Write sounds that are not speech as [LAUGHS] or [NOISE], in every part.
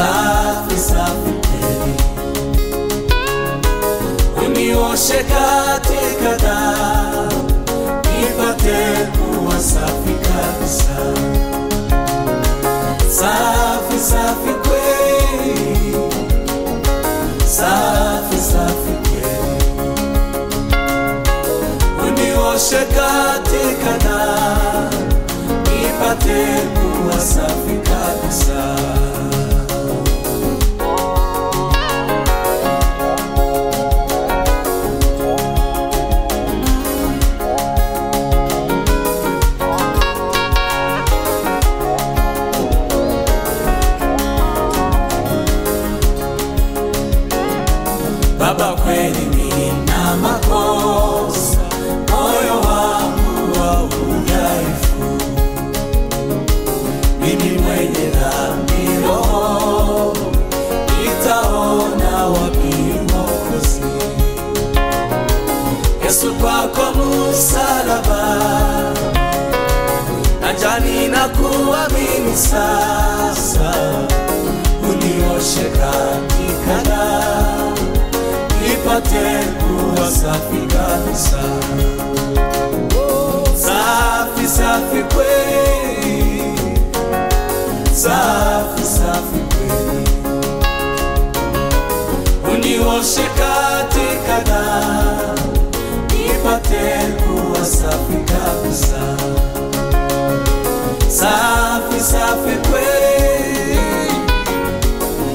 safi safi kweli, unioshe katika damu, nipate kuwa safi kabisa, safi safi kweli, safi safi kweli, unioshe katika damu, nipate kuwa safi kuamini sasa, unioshe katika damu nipate kuwa safi kabisa, safi safi kweli, safi safi kweli, unioshe katika damu, nipate kuwa safi kabisa, safi safi kweli,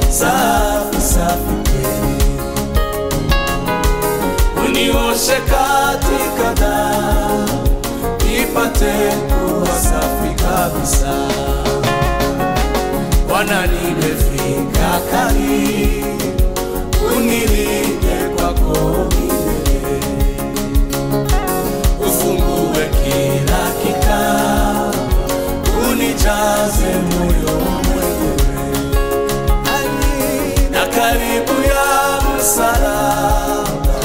safi safi kweli. Unioshe katika damu nipate kuwa safi kabisa. Bwana, nimefika karibu, unilinde kwako unijaze moyo mwenyewe na karibu ya msalaba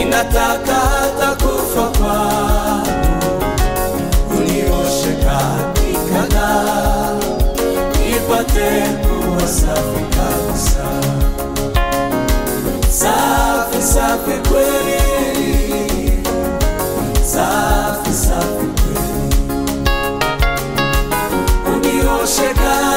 inataka hata kufa kwangu, unioshe katika damu, nipate kuwa safi kabisa, safi safi kweli, unioshe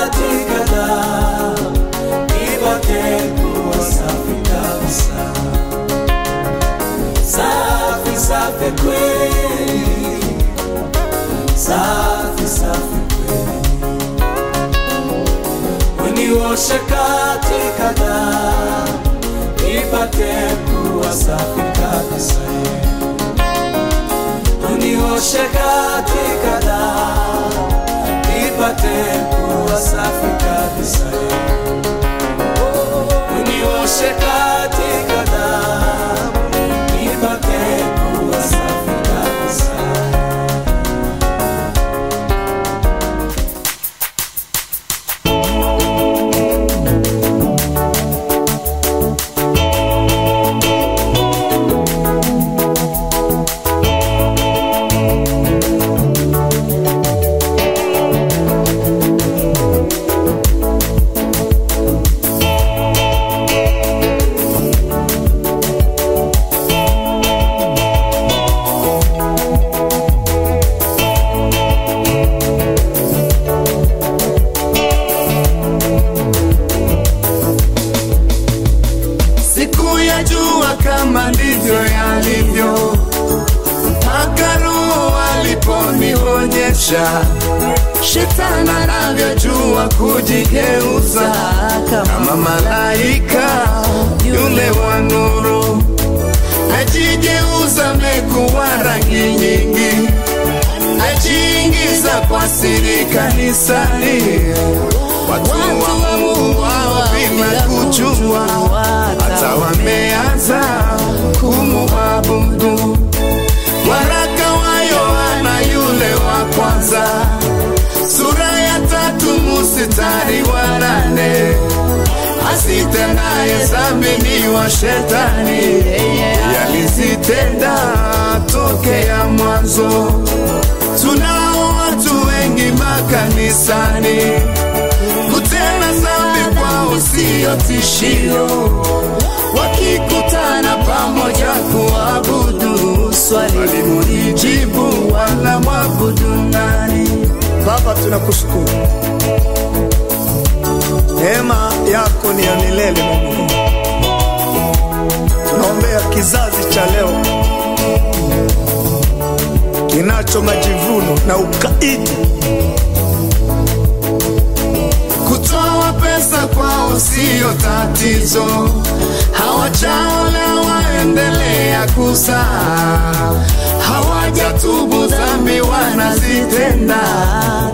hawajatubu dhambi wanazitenda,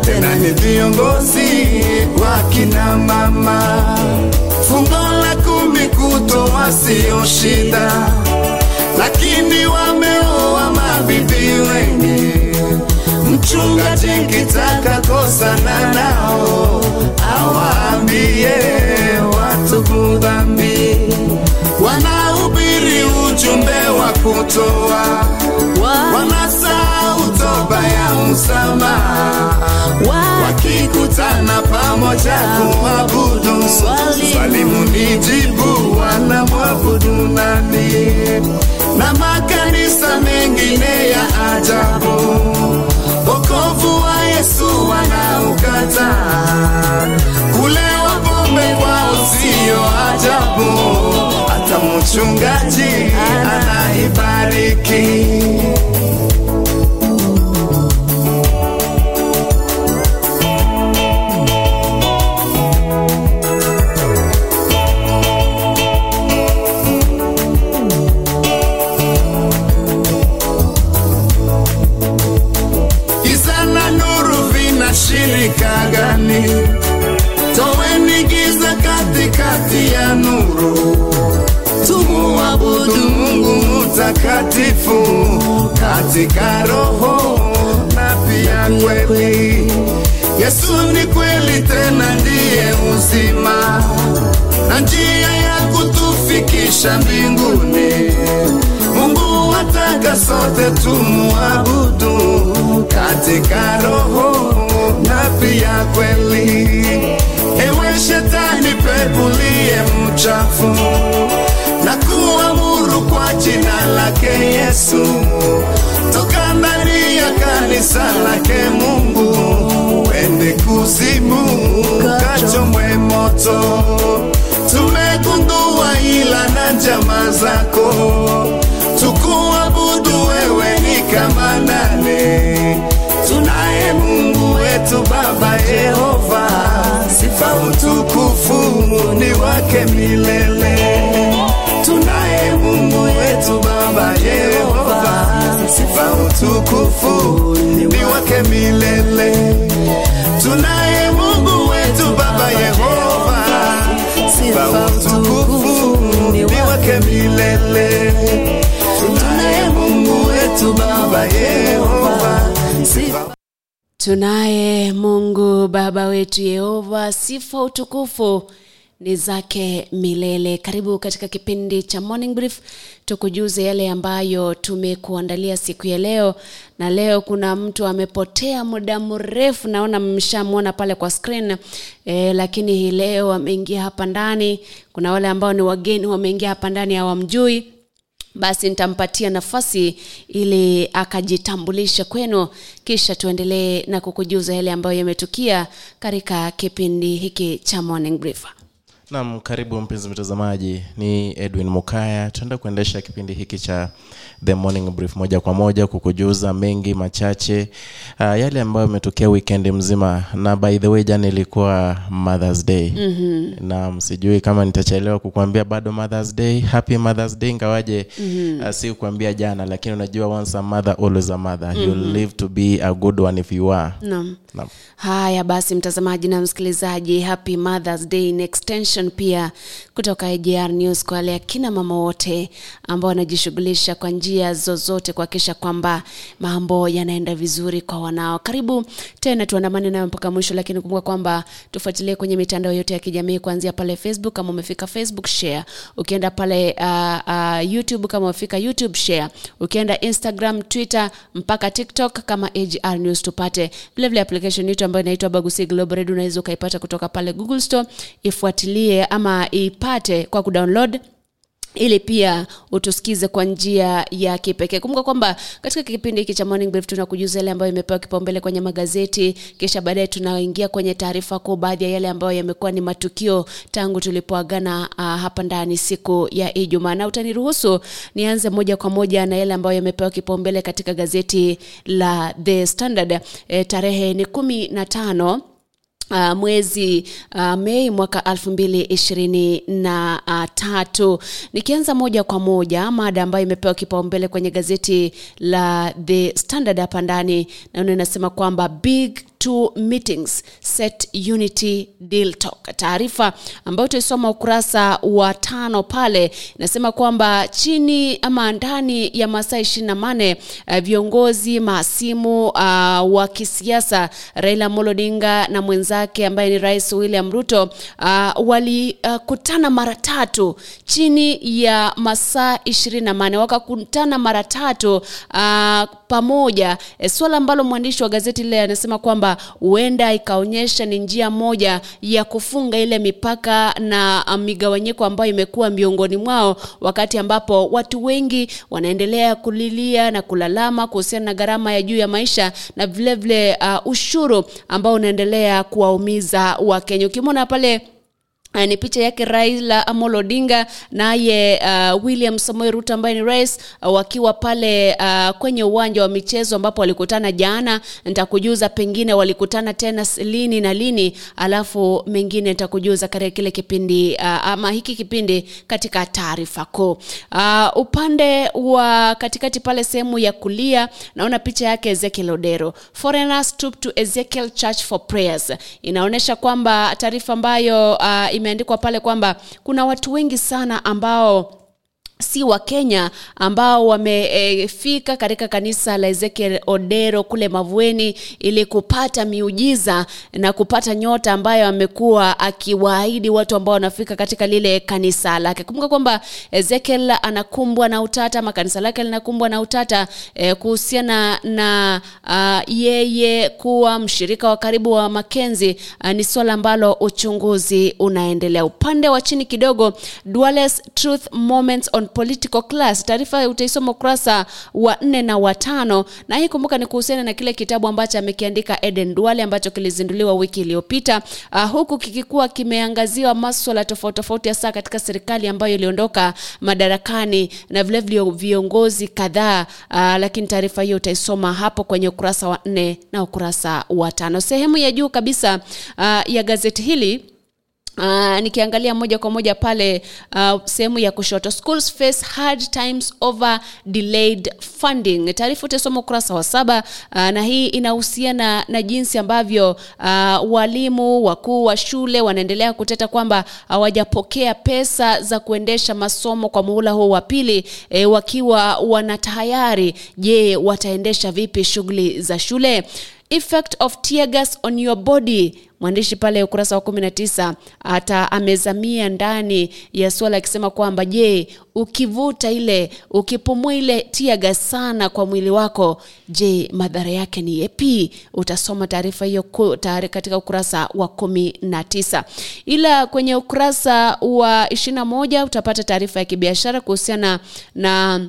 tena ni viongozi wa kina mama. Fungo la kumi kutoa siyo shida, lakini wameoa mabibi wengi mchungaji kitaka kosana nao awaambie watubu dhambi. Ujumbe wa kutoa, wanasahau toba ya msamaha. Wakikutana pamoja kuabudu, swali. Munijibu, wanamwabudu nani? Na makanisa mengine ya ajabu. Wokovu wa Yesu wanaukata, kule pombe kwao sio ajabu, hata mchungaji anaibariki. Mtakatifu katika roho na pia kweli. Yesu ni kweli, tena ndiye uzima na njia ya kutufikisha mbinguni. Mungu wataka sote tumuabudu katika roho na pia kweli. Ewe shetani, pepulie mchafu na kuamuru kwa jina lake Yesu, toka ndani ya kanisa lake Mungu, wende kuzimu, kachomwe moto. Tumegundua ila na njama zako, tukuabudu wewe ni kama nane. Tunaye Mungu wetu Baba Yehova, sifa utukufu ni wake milele. Wetu Baba Yehova, sifa utukufu ni wake milele. Tunaye Mungu wetu Baba Yehova, sifa utukufu ni wake milele. Tunaye Mungu wetu Baba Yehova, sifa Tunaye Mungu Baba wetu Yehova, sifa utukufu ni zake milele. Karibu katika kipindi cha Morning Brief, tukujuze yale ambayo tumekuandalia siku ya leo. Na leo kuna mtu amepotea muda mrefu, naona mmeshamwona pale kwa screen e, lakini hii leo ameingia hapa ndani. Kuna wale ambao ni wageni wameingia hapa ndani hawamjui basi nitampatia nafasi ili akajitambulisha kwenu kisha tuendelee na kukujuza yale ambayo yametukia katika kipindi hiki cha morning brief Naam, karibu mpenzi mtazamaji, ni Edwin Mukaya. Tunaenda kuendesha kipindi hiki cha The Morning Brief moja kwa moja kukujuza mengi machache uh, yale ambayo yametokea weekend mzima, na by the way jana ilikuwa Mother's Day mm-hmm. nam sijui kama nitachelewa kukuambia bado Mother's Day, happy Mother's Day ingawaje mm-hmm. uh, si kuambia jana, lakini unajua once a mother always a mother mm-hmm. you live to be a good one if you are naam Haya basi mtazamaji na msikilizaji happy mothers day in extension pia kutoka AJR news kwa wale akina mama wote ambao wanajishughulisha kwa njia zozote kuhakikisha kwamba mambo yanaenda vizuri kwa wanao. Karibu tena tuandamane nayo mpaka mwisho lakini kumbuka kwamba tufuatilie kwenye mitandao yote ya kijamii kuanzia pale facebook. Kama umefika facebook share. Ukienda pale uh, uh, youtube kama umefika youtube share. Ukienda instagram twitter mpaka tiktok kama AGR news tupate. Application application yetu ambayo inaitwa bagusi global radio unaweza ukaipata kutoka pale google store. Ifuatilie ama ipate kwa kudownload ili pia utusikize kwa njia ya kipekee. Kumbuka kwamba katika kipindi hiki cha morning brief tunakujuza yale ambayo imepewa kipaumbele kwenye magazeti kisha baadaye tunaingia kwenye taarifa kuu baadhi ya yale ambayo yamekuwa ni matukio tangu tulipoagana uh, hapa ndani siku ya ijumaa. Na utaniruhusu nianze moja kwa moja na yale ambayo yamepewa kipaumbele katika gazeti la the standard. E, tarehe ni kumi na tano Uh, mwezi uh, Mei mwaka elfu mbili ishirini na uh. Nikianza moja kwa moja mada ambayo imepewa kipaumbele kwenye gazeti la The Standard hapa ndani, naona inasema kwamba big two meetings set unity deal talk. Taarifa ambayo utaisoma ukurasa wa tano pale inasema kwamba chini ama ndani ya masaa ishirini na mane uh, viongozi maasimu uh, wa kisiasa Raila Amolo Odinga na mwenzake ambaye ni Rais William Ruto uh, walikutana uh, mara tatu chini ya masaa ishirini na mane wakakutana mara tatu uh, pamoja. E, swala ambalo mwandishi wa gazeti lile anasema kwamba huenda ikaonyesha ni njia moja ya kufunga ile mipaka na migawanyiko ambayo imekuwa miongoni mwao wakati ambapo watu wengi wanaendelea kulilia na kulalama kuhusiana na gharama ya juu ya maisha na vilevile vile, uh, ushuru ambao unaendelea kuwaumiza wakenya. Ukimwona pale ni picha yake Raila Amolo Odinga naye uh, William samuel Ruto ambaye ni rais uh, wakiwa pale uh, kwenye uwanja wa michezo ambapo walikutana jana. Nitakujuza pengine walikutana tena lini na lini, alafu mengine nitakujuza katika kile kipindi uh, ama hiki kipindi katika taarifa kuu. Uh, upande wa katikati pale sehemu ya kulia naona picha yake Ezekiel Odero. Foreigners to Ezekiel Church for prayers. Inaonyesha kwamba taarifa ambayo uh, imeandikwa pale kwamba kuna watu wengi sana ambao si wa Kenya ambao wamefika e, katika kanisa la Ezekiel Odero kule Mavueni ili kupata miujiza na kupata nyota ambayo amekuwa akiwaahidi watu ambao wanafika katika lile kanisa lake. Kumbuka kwamba Ezekiel anakumbwa na utata ama lake linakumbwa na utata e, kuhusiana na uh, yeye kuwa mshirika wa karibu wa Makenzi. Uh, ni swala ambalo uchunguzi unaendelea. Upande wa chini kidogo, Duales Truth Moments on political class. Taarifa utaisoma ukurasa wa nne na watano, na hii kumbuka ni kuhusiana na kile kitabu ambacho amekiandika Eden Duale ambacho kilizinduliwa wiki iliyopita, uh, huku kikikuwa kimeangaziwa maswala tofauti tofauti, hasa katika serikali ambayo iliondoka madarakani na vilevile viongozi kadhaa uh, lakini taarifa hiyo utaisoma hapo kwenye ukurasa wa nne na ukurasa wa tano. Sehemu ya juu kabisa uh, ya gazeti hili Uh, nikiangalia moja kwa moja pale uh, sehemu ya kushoto schools face hard times over delayed funding. Taarifa utasoma ukurasa wa saba. Uh, na hii inahusiana na jinsi ambavyo uh, walimu wakuu wa shule wanaendelea kuteta kwamba hawajapokea pesa za kuendesha masomo kwa muhula huu wa pili eh, wakiwa wanatayari. Je wataendesha vipi shughuli za shule? Effect of tear gas on your body mwandishi pale ukurasa wa 19 hata amezamia ndani ya swala akisema kwamba je ukivuta ile ukipumua ile tiaga sana kwa mwili wako je madhara yake ni yepi utasoma taarifa hiyo tayari katika ukurasa wa 19 ila kwenye ukurasa wa 21 utapata taarifa ya kibiashara kuhusiana na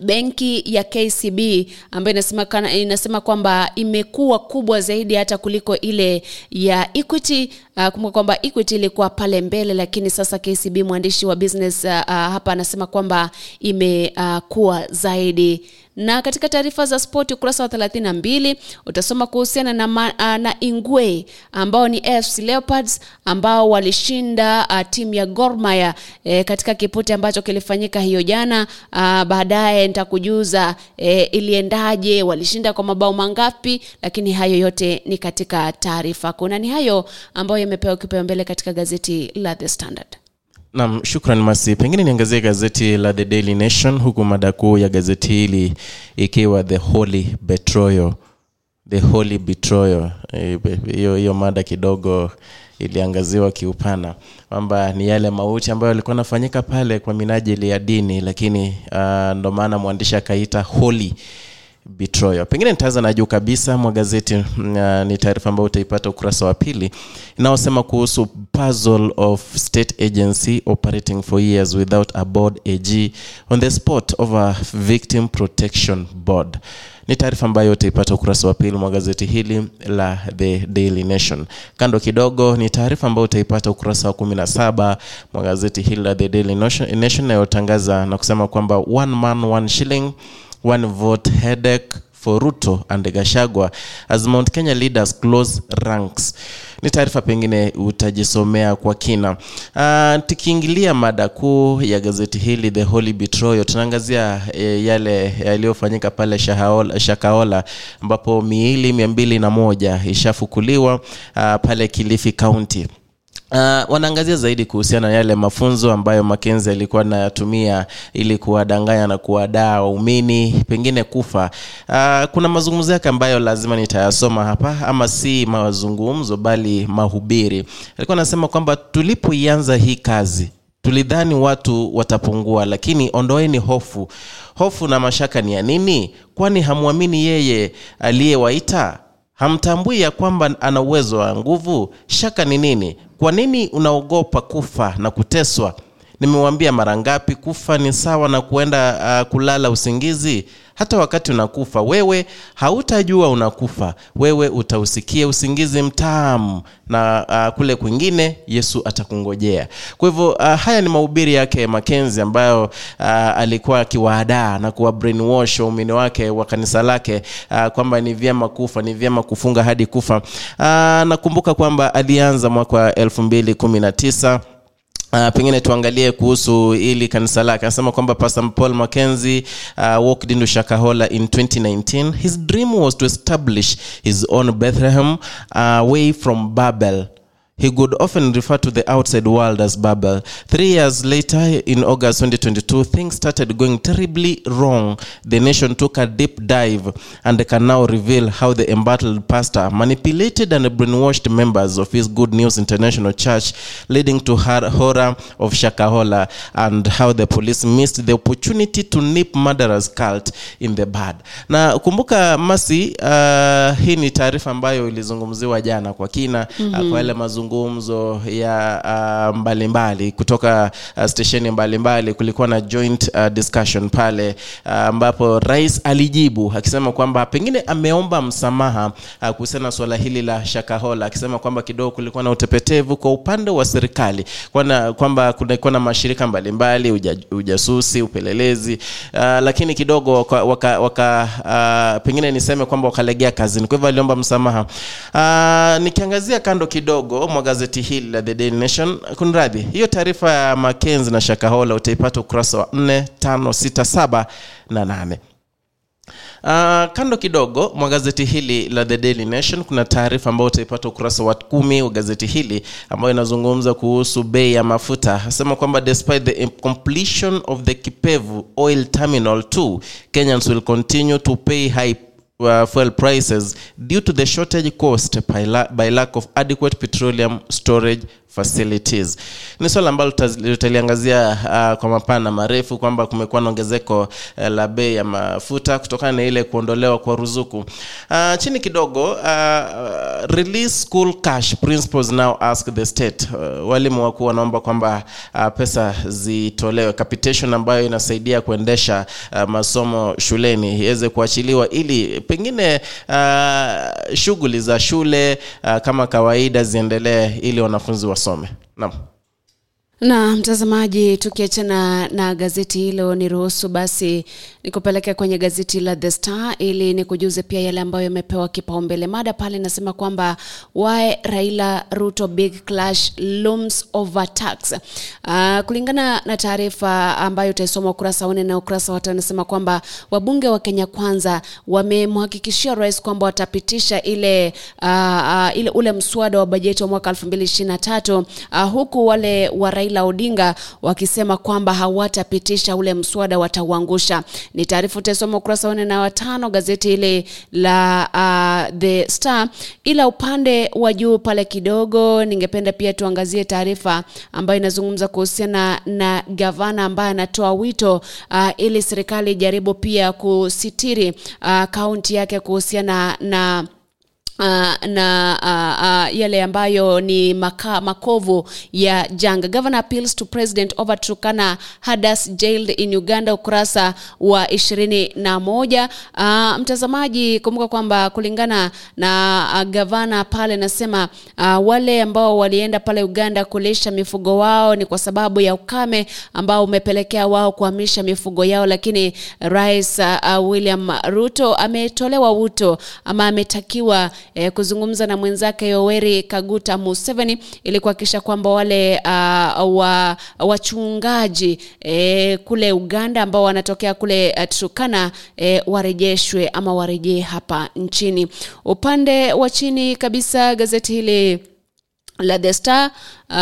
benki ya KCB ambayo inasema, inasema kwamba imekuwa kubwa zaidi hata kuliko ile ya Equity. Uh, kumbuka kwamba Equity ilikuwa pale mbele, lakini sasa KCB mwandishi wa business uh, uh, hapa anasema kwamba imekuwa uh, zaidi na katika taarifa za spoti ukurasa wa 32 utasoma kuhusiana na, ma, uh, na Ingwe ambao ni AFC Leopards ambao walishinda uh, timu ya Gor Mahia eh, katika kipute ambacho kilifanyika hiyo jana. Uh, baadaye nitakujuza e, iliendaje, walishinda kwa mabao mangapi, lakini hayo yote ni katika taarifa. Kuna ni hayo ambayo yamepewa kipaumbele katika gazeti la The Standard. nam shukran Masi. Pengine niangazie gazeti la The Daily Nation, huku mada kuu ya gazeti hili ikiwa the holy betroyo the holy betrayal. Hiyo hiyo mada kidogo iliangaziwa kiupana kwamba ni yale mauti ambayo yalikuwa nafanyika pale kwa minajili ya dini, lakini uh, ndo maana mwandishi akaita holy betrayal pengine nitaanza na juu kabisa mwa gazeti uh, ni taarifa ambayo utaipata ukurasa wa pili inayosema kuhusu puzzle of state agency operating for years without a board ag on the spot of a victim protection board ni taarifa ambayo utaipata ukurasa wa pili mwa gazeti hili la the daily nation. Kando kidogo ni taarifa ambayo utaipata ukurasa wa 17 mwa gazeti hili la the daily nation inayotangaza na kusema kwamba one man one shilling one vote headache for Ruto and Gashagwa as Mount Kenya leaders close ranks. Ni taarifa pengine utajisomea kwa kina. Uh, tukiingilia mada kuu ya gazeti hili The Holy betroyo tunaangazia e, yale yaliyofanyika pale Shakaola ambapo miili mia mbili na moja ishafukuliwa uh, pale Kilifi County. Uh, wanaangazia zaidi kuhusiana na yale mafunzo ambayo Makenzi alikuwa anayatumia ili kuwadanganya na kuwadaa waumini pengine kufa. Uh, kuna mazungumzo yake ambayo lazima nitayasoma hapa, ama si mazungumzo bali mahubiri. Alikuwa anasema kwamba tulipoianza hii kazi tulidhani watu watapungua, lakini ondoeni hofu. Hofu na mashaka ni ya nini? Kwani hamwamini yeye aliyewaita? Hamtambui ya kwamba ana uwezo wa nguvu? Shaka ni nini? Kwa nini unaogopa kufa na kuteswa? Nimewambia mara ngapi, kufa ni sawa na kuenda uh, kulala usingizi. Hata wakati unakufa wewe hautajua unakufa, wewe utausikia usingizi mtamu, na uh, kule kwingine Yesu atakungojea. Kwa hivyo uh, haya ni mahubiri yake Makenzi ambayo uh, alikuwa akiwaadaa na kuwa brainwash waumini wake wa kanisa lake uh, kwamba ni vyema kufa, ni vyema kufunga hadi kufa. Uh, nakumbuka kwamba alianza mwaka wa elfu mbili kumi na tisa Uh, pengine tuangalie kuhusu ili kanisa lake. Anasema kwamba pastor paul mackenzie uh, walked into shakahola in 2019 his dream was to establish his own bethlehem uh, from babel He could often refer to the outside world as Babel. Three years later, in August 2022, things started going terribly wrong. The nation took a deep dive and can now reveal how the embattled pastor manipulated and brainwashed members of his Good News International Church, leading to her horror of Shakahola and how the police missed the opportunity to nip murderers cult in the bud. Na kumbuka Masi, uh, hii ni taarifa ambayo ilizungumziwa jana kwa kina mm-hmm. kwa yale mazungumzo ya uh, mbalimbali kutoka uh, stesheni mbalimbali. Kulikuwa na joint uh, discussion pale uh, rais alijibu akisema kwamba pengine ameomba msamaha uh, kuhusiana na suala hili la Shakahola akisema kwamba kidogo kulikuwa na utepetevu kwa upande wa serikali kwamba kulikuwa na mashirika mbalimbali uja, ujasusi upelelezi uh, lakini kidogo waka, waka, waka uh, pengine niseme kwamba wakalegea kazini. Kwa hivyo aliomba msamaha. Uh, nikiangazia kando kidogo mwa gazeti hili la The Daily Nation kunradhi hiyo taarifa ya Makenzi na Shakahola utaipata ukurasa wa 4 5 6 7 na 8 Uh, kando kidogo mwa gazeti hili la The Daily Nation kuna taarifa ambayo utaipata ukurasa wa kumi wa gazeti hili ambayo inazungumza kuhusu bei ya mafuta. Asema kwamba despite the completion of the Kipevu Oil Terminal 2 Kenyans will continue to pay high uh, fuel prices due to the shortage caused by, la by lack of adequate storage facilities. Ni swala ambalo tutaliangazia uh, kwa mapana marefu kwamba kumekuwa na ongezeko uh, la bei ya mafuta kutokana na ile kuondolewa kwa ruzuku. Uh, chini kidogo uh, release school cash principals now ask the state. Uh, walimu wakuu wanaomba kwamba uh, pesa zitolewe capitation ambayo inasaidia kuendesha uh, masomo shuleni iweze kuachiliwa ili pengine uh, shughuli za shule uh, kama kawaida ziendelee ili wanafunzi wasome. Naam. Na mtazamaji tukiachana na gazeti hilo niruhusu basi nikupeleke kwenye gazeti la the star ili nikujuze pia yale ambayo yamepewa kipaumbele. Mada pale inasema kwamba why raila ruto big clash looms over tax. Uh, kulingana na taarifa ambayo utaisoma ukurasa wa na ukurasa wa tano kwamba wabunge wa kenya kwanza wamemhakikishia rais kwamba watapitisha ile, uh, uh, ile ule mswada wa bajeti wa mwaka 2023 uh, huku wale wa raila Raila Odinga wakisema kwamba hawatapitisha ule mswada, watauangusha. Ni taarifa utasoma ukurasa wa nne na watano gazeti hili la uh, The Star. Ila upande wa juu pale kidogo, ningependa pia tuangazie taarifa ambayo inazungumza kuhusiana na gavana ambaye anatoa wito uh, ili serikali ijaribu pia kusitiri uh, kaunti yake kuhusiana na Uh, na uh, uh, yale ambayo ni maka, makovu ya janga. Governor appeals to president over Turkana Hadas jailed in Uganda, ukurasa wa ishirini na moja. Uh, mtazamaji, kumbuka kwamba kulingana na uh, gavana pale nasema uh, wale ambao walienda pale Uganda kulisha mifugo wao ni kwa sababu ya ukame ambao umepelekea wao kuhamisha mifugo yao, lakini Rais uh, William Ruto ametolewa wito ama ametakiwa eh, kuzungumza na mwenzake Yoweri Kaguta Museveni ili kuhakikisha kwamba wale uh, wa, wachungaji eh, kule Uganda ambao wanatokea kule uh, eh, warejeshwe ama warejee hapa nchini. Upande wa chini kabisa gazeti hili la The Star uh,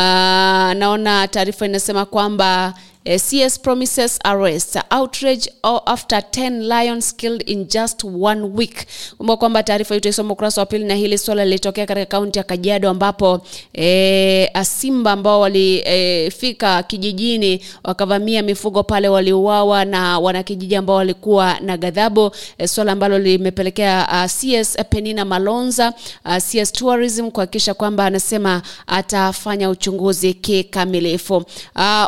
naona taarifa inasema kwamba CS promises arrest outrage after 10 lions killed in just one week. Kumbuka kwamba taarifa hiyo itaisoma ukurasa wa pili, na hili swala lilitokea katika kaunti ya Kajiado ambapo e, simba ambao walifika e, kijijini wakavamia mifugo pale waliuawa na wanakijiji ambao walikuwa na ghadhabu e, swala ambalo limepelekea CS Penina Malonza uh, CS Tourism kuhakikisha kwamba anasema atafanya uchunguzi kikamilifu.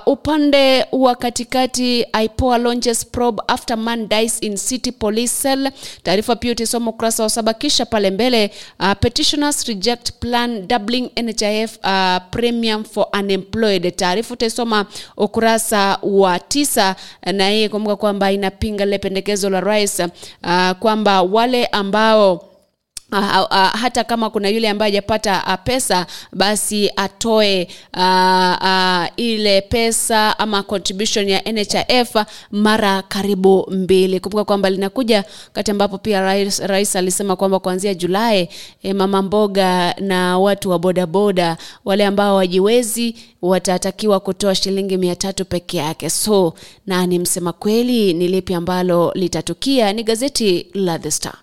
Upande wa katikati IPOA launches probe after man dies in city police cell. Taarifa pia utasoma ukurasa wa saba. Kisha pale mbele uh, petitioners reject plan doubling NHIF uh, premium for unemployed. Taarifa utaisoma ukurasa wa tisa, na hii kumbuka kwamba inapinga lile pendekezo la rais uh, kwamba wale ambao Uh, uh, hata kama kuna yule ambaye hajapata uh, pesa basi atoe uh, uh, ile pesa ama contribution ya NHIF mara karibu mbili. Kumbuka kwamba linakuja wakati ambapo pia rais, rais alisema kwamba kuanzia Julai eh, mama mboga na watu wa bodaboda wale ambao wajiwezi watatakiwa kutoa shilingi mia tatu peke yake. So nani msema kweli, ni lipi ambalo litatukia? Ni gazeti la The Star.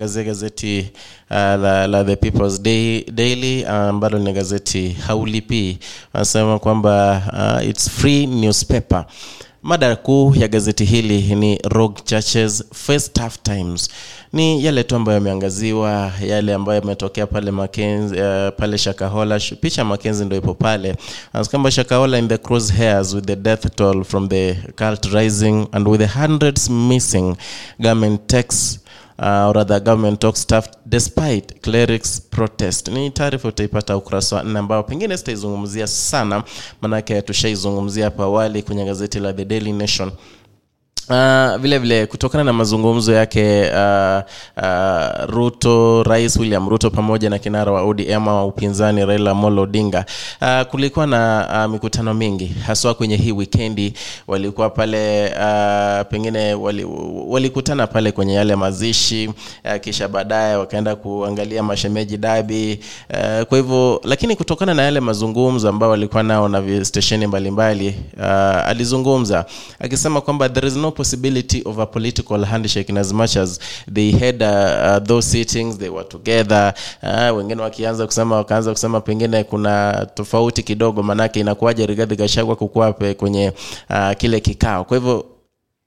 Gaze- gazeti uh, la, la The People's Day, Daily uh, ambalo ni gazeti haulipi wanasema kwamba uh, it's free newspaper. Mada kuu ya gazeti hili ni rogue churches face tough times. Ni yale tu ambayo yameangaziwa yale ambayo yametokea pale Mackenzie, uh, pale shakahola. Picha makenzi ndio ipo pale. Kwamba shakahola in the crosshairs with the death toll from the cult rising and with the hundreds missing government takes uh, or rather government talk staff despite clerics protest. Ni taarifa utaipata ukurasa wa nne ambao pengine sitaizungumzia sana maanake tushaizungumzia hapo awali kwenye gazeti la the daily nation Uh, vile vile kutokana na mazungumzo yake uh, uh, Ruto, Rais William Ruto pamoja na kinara wa ODM wa upinzani Raila Amolo Odinga, uh, kulikuwa na uh, mikutano mingi haswa kwenye hii wikendi. Walikuwa pale uh, pengine wali, pale kwenye yale mazishi uh, kisha baadaye wakaenda kuangalia mashemeji dabi uh, kwa hivyo, lakini kutokana na yale mazungumzo ambayo walikuwa nao na stesheni mbalimbali uh, alizungumza akisema kwamba there is no possibility of a political handshake in as much as they had uh, uh, those sittings they were together. Uh, wengine wakianza kusema wakaanza kusema pengine kuna tofauti kidogo maanake inakuwaje rigadhi gashagwa kukuwa kwenye uh, kile kikao. Kwa hivyo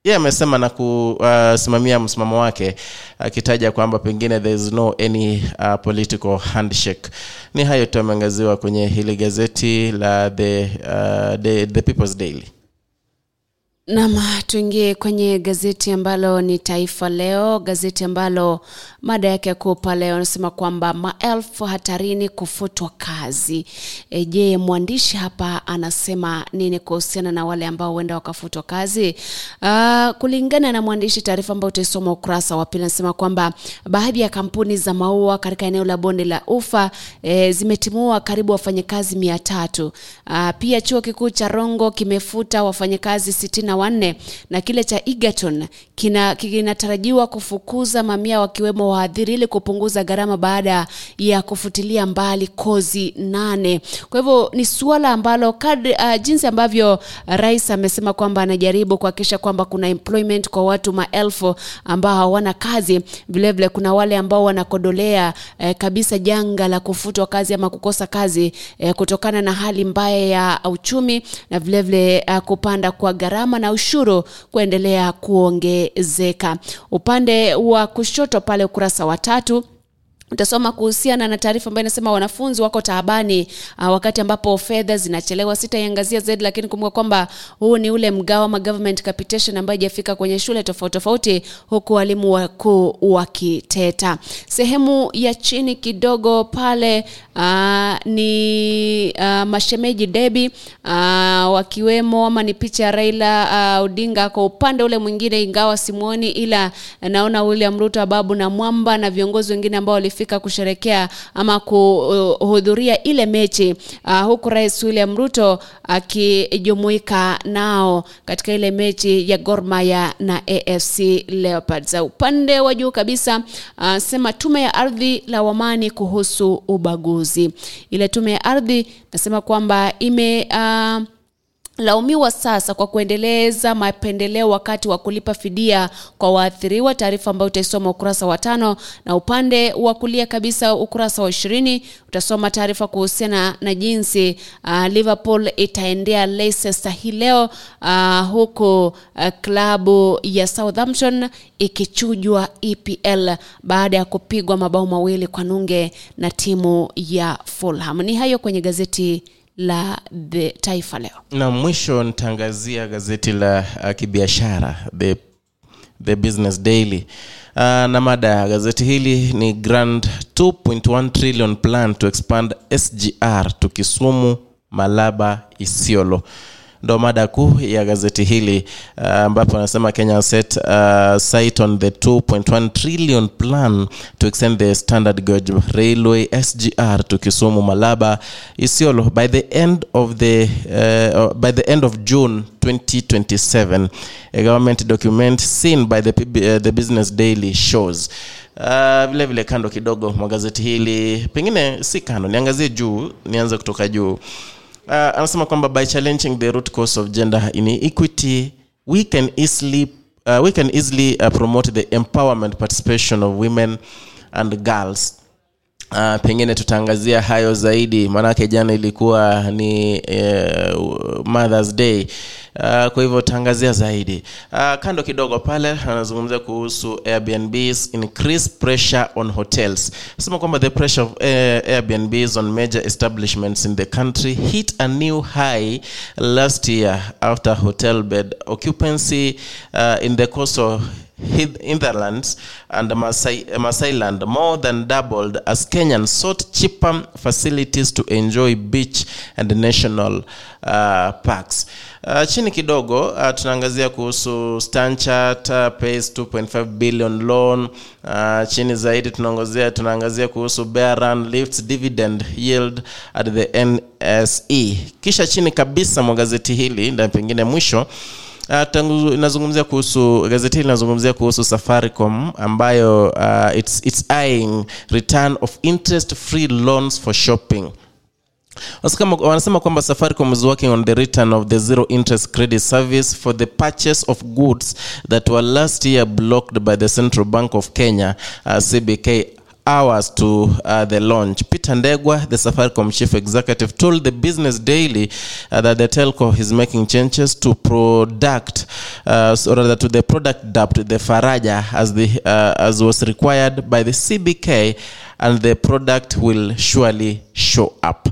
yeye amesema na kusimamia msimamo wake akitaja kwamba pengine there is no any uh, political handshake. Ni hayo tu ameangaziwa kwenye hili gazeti la the, uh, the, the people's daily Nam, tuingie kwenye gazeti ambalo ni Taifa Leo, gazeti ambalo mada yake kuu pale wanasema kwamba maelfu hatarini kufutwa kazi. E, je, mwandishi hapa anasema nini kuhusiana na wale ambao huenda wakafutwa kazi? Uh, kulingana na mwandishi, taarifa ambayo utaisoma ukurasa wa pili anasema kwamba baadhi ya kampuni za maua katika eneo la bonde la Ufa e, zimetimua karibu wafanyakazi mia tatu. Uh, pia chuo kikuu cha Rongo kimefuta wafanyakazi sitini wanne na kile cha Egerton kina kinatarajiwa kufukuza mamia wakiwemo waadhiri ili kupunguza gharama baada ya kufutilia mbali kozi nane. Kwa hivyo ni suala ambalo kadri, uh, jinsi ambavyo rais amesema kwamba anajaribu kuhakikisha kwamba kuna employment kwa watu maelfu ambao hawana kazi. Vilevile kuna wale ambao wanakodolea eh, kabisa janga la kufutwa kazi ama kukosa kazi eh, kutokana na hali mbaya ya uchumi na vilevile vile, uh, kupanda kwa gharama na ushuru kuendelea kuongezeka. Upande wa kushoto pale ukurasa wa tatu utasoma kuhusiana na taarifa ambayo inasema wanafunzi wako taabani uh, wakati ambapo fedha zinachelewa. Sitaiangazia zaidi, lakini kumbuka kwamba huu ni ule mgao ama government capitation ambayo haijafika kwenye shule tofauti tofauti, huku walimu wakuu wakiteta. Sehemu ya chini kidogo pale uh, ni uh, mashemeji debi uh, wakiwemo ama ni picha ya Raila uh, Odinga kwa upande ule mwingine, ingawa simuoni, ila naona William Ruto, Babu na Mwamba na viongozi wengine ambao walifika kusherekea ama kuhudhuria ile mechi uh, huku Rais William Ruto akijumuika nao katika ile mechi ya Gor Mahia na AFC Leopards. Upande wa juu kabisa uh, sema tume ya ardhi la wamani kuhusu ubaguzi. Ile tume ya ardhi nasema kwamba ime uh, laumiwa sasa kwa kuendeleza mapendeleo wakati wa kulipa fidia kwa waathiriwa, taarifa ambayo utaisoma ukurasa wa tano, na upande wa kulia kabisa ukurasa wa ishirini utasoma taarifa kuhusiana na jinsi uh, Liverpool itaendea Leicester hii leo uh, huku uh, klabu ya Southampton ikichujwa EPL baada ya kupigwa mabao mawili kwa nunge na timu ya Fulham. Ni hayo kwenye gazeti la the Taifa Leo. na mwisho nitaangazia gazeti la uh, kibiashara the, the business daily uh, na mada ya gazeti hili ni grand 2.1 trillion plan to expand sgr to kisumu malaba isiolo ndo mada kuu ya gazeti hili uh, anasema kenya set uh, site on the 2.1 trillion plan to extend the standard gauge railway sgr to kisumu malaba isiolo by the end of the uh, by the end of june 2027 a government document seen by the, uh, the business daily shows. Uh, vile vile kando kidogo mwa gazeti hili pengine si kando niangazie juu nianze kutoka juu uh, anasema kwamba by challenging the root cause of gender inequity we can easily uh, we can easily uh, promote the empowerment participation of women and girls Uh, pengine tutaangazia hayo zaidi. Maanake jana ilikuwa ni uh, mothers day. Uh, kwa hivyo tutaangazia zaidi. Uh, kando kidogo pale anazungumzia kuhusu airbnbs increase pressure on hotels. Sema kwamba the pressure of uh, airbnbs on major establishments in the country hit a new high last year after hotel bed occupancy uh, in the coastal hinterlands and Masai, Masailand more than doubled as Kenyans sought cheaper facilities to enjoy beach and national uh, parks. Uh, chini kidogo uh, tunaangazia kuhusu Stanchart uh, pays 2.5 billion loan. Uh, chini zaidi tunaangazia tunaangazia kuhusu Bearan lifts dividend yield at the NSE. Kisha chini kabisa mwa gazeti hili na pengine mwisho tangu inazungumzia kuhusu gazeti hili linazungumzia kuhusu Safaricom ambayo uh, it's, it's eyeing return of interest free loans for shopping. Wanasema kwamba safaricom is working on the return of the zero interest credit service for the purchase of goods that were last year blocked by the central bank of kenya uh, cbk hours to uh, the launch. Peter Ndegwa, the Safaricom chief executive, told the Business Daily uh, that the telco is making changes to product, uh, rather to the product dubbed the Faraja, as the uh, as was required by the CBK, and the product will surely show up.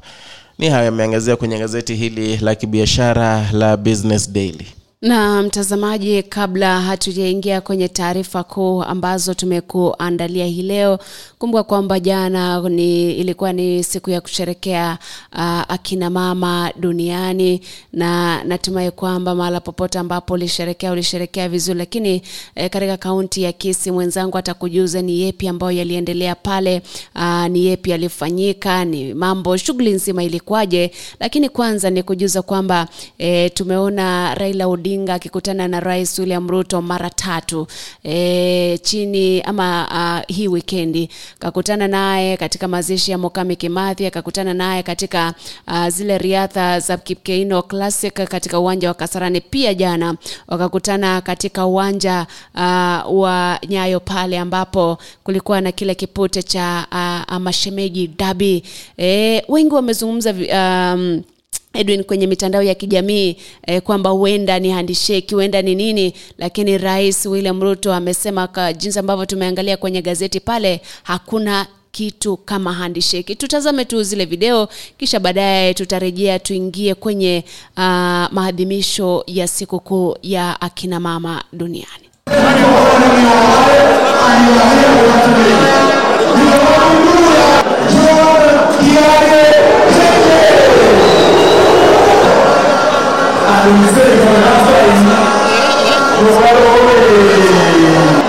Ni hayo yameangazia kwenye gazeti hili la kibiashara la Business Daily. na mtazamaji kabla hatujaingia kwenye taarifa kuu ambazo tumekuandalia hii leo kumbuka kwamba jana ni, ilikuwa ni siku ya kusherekea uh, akina mama duniani na natumai kwamba mahala popote ambapo ulisherekea ulisherekea vizuri. Lakini eh, katika kaunti ya kisi mwenzangu atakujuza ni yepi ambayo yaliendelea pale uh, ni yepi yalifanyika ni mambo shughuli nzima ilikuwaje. Lakini kwanza ni kujuza kwamba eh, tumeona raila Odinga Odinga akikutana na Rais William Ruto mara tatu eh, chini ama uh, hii wikendi kakutana naye katika mazishi ya Mokami Kimathi, akakutana naye katika uh, zile riadha za Kipkeino Classic katika uwanja wa Kasarani. Pia jana wakakutana katika uwanja uh, wa Nyayo pale ambapo kulikuwa na kile kipute cha uh, mashemeji dabi. E, wengi wamezungumza um, Edwin kwenye mitandao ya kijamii eh, kwamba huenda ni handisheki, huenda ni nini, lakini Rais William Ruto amesema kwa jinsi ambavyo tumeangalia kwenye gazeti pale, hakuna kitu kama handisheki. Tutazame tu zile video, kisha baadaye tutarejea tuingie kwenye uh, maadhimisho ya sikukuu ya akina mama duniani. Lo que ustedes podrán hacer, los valores.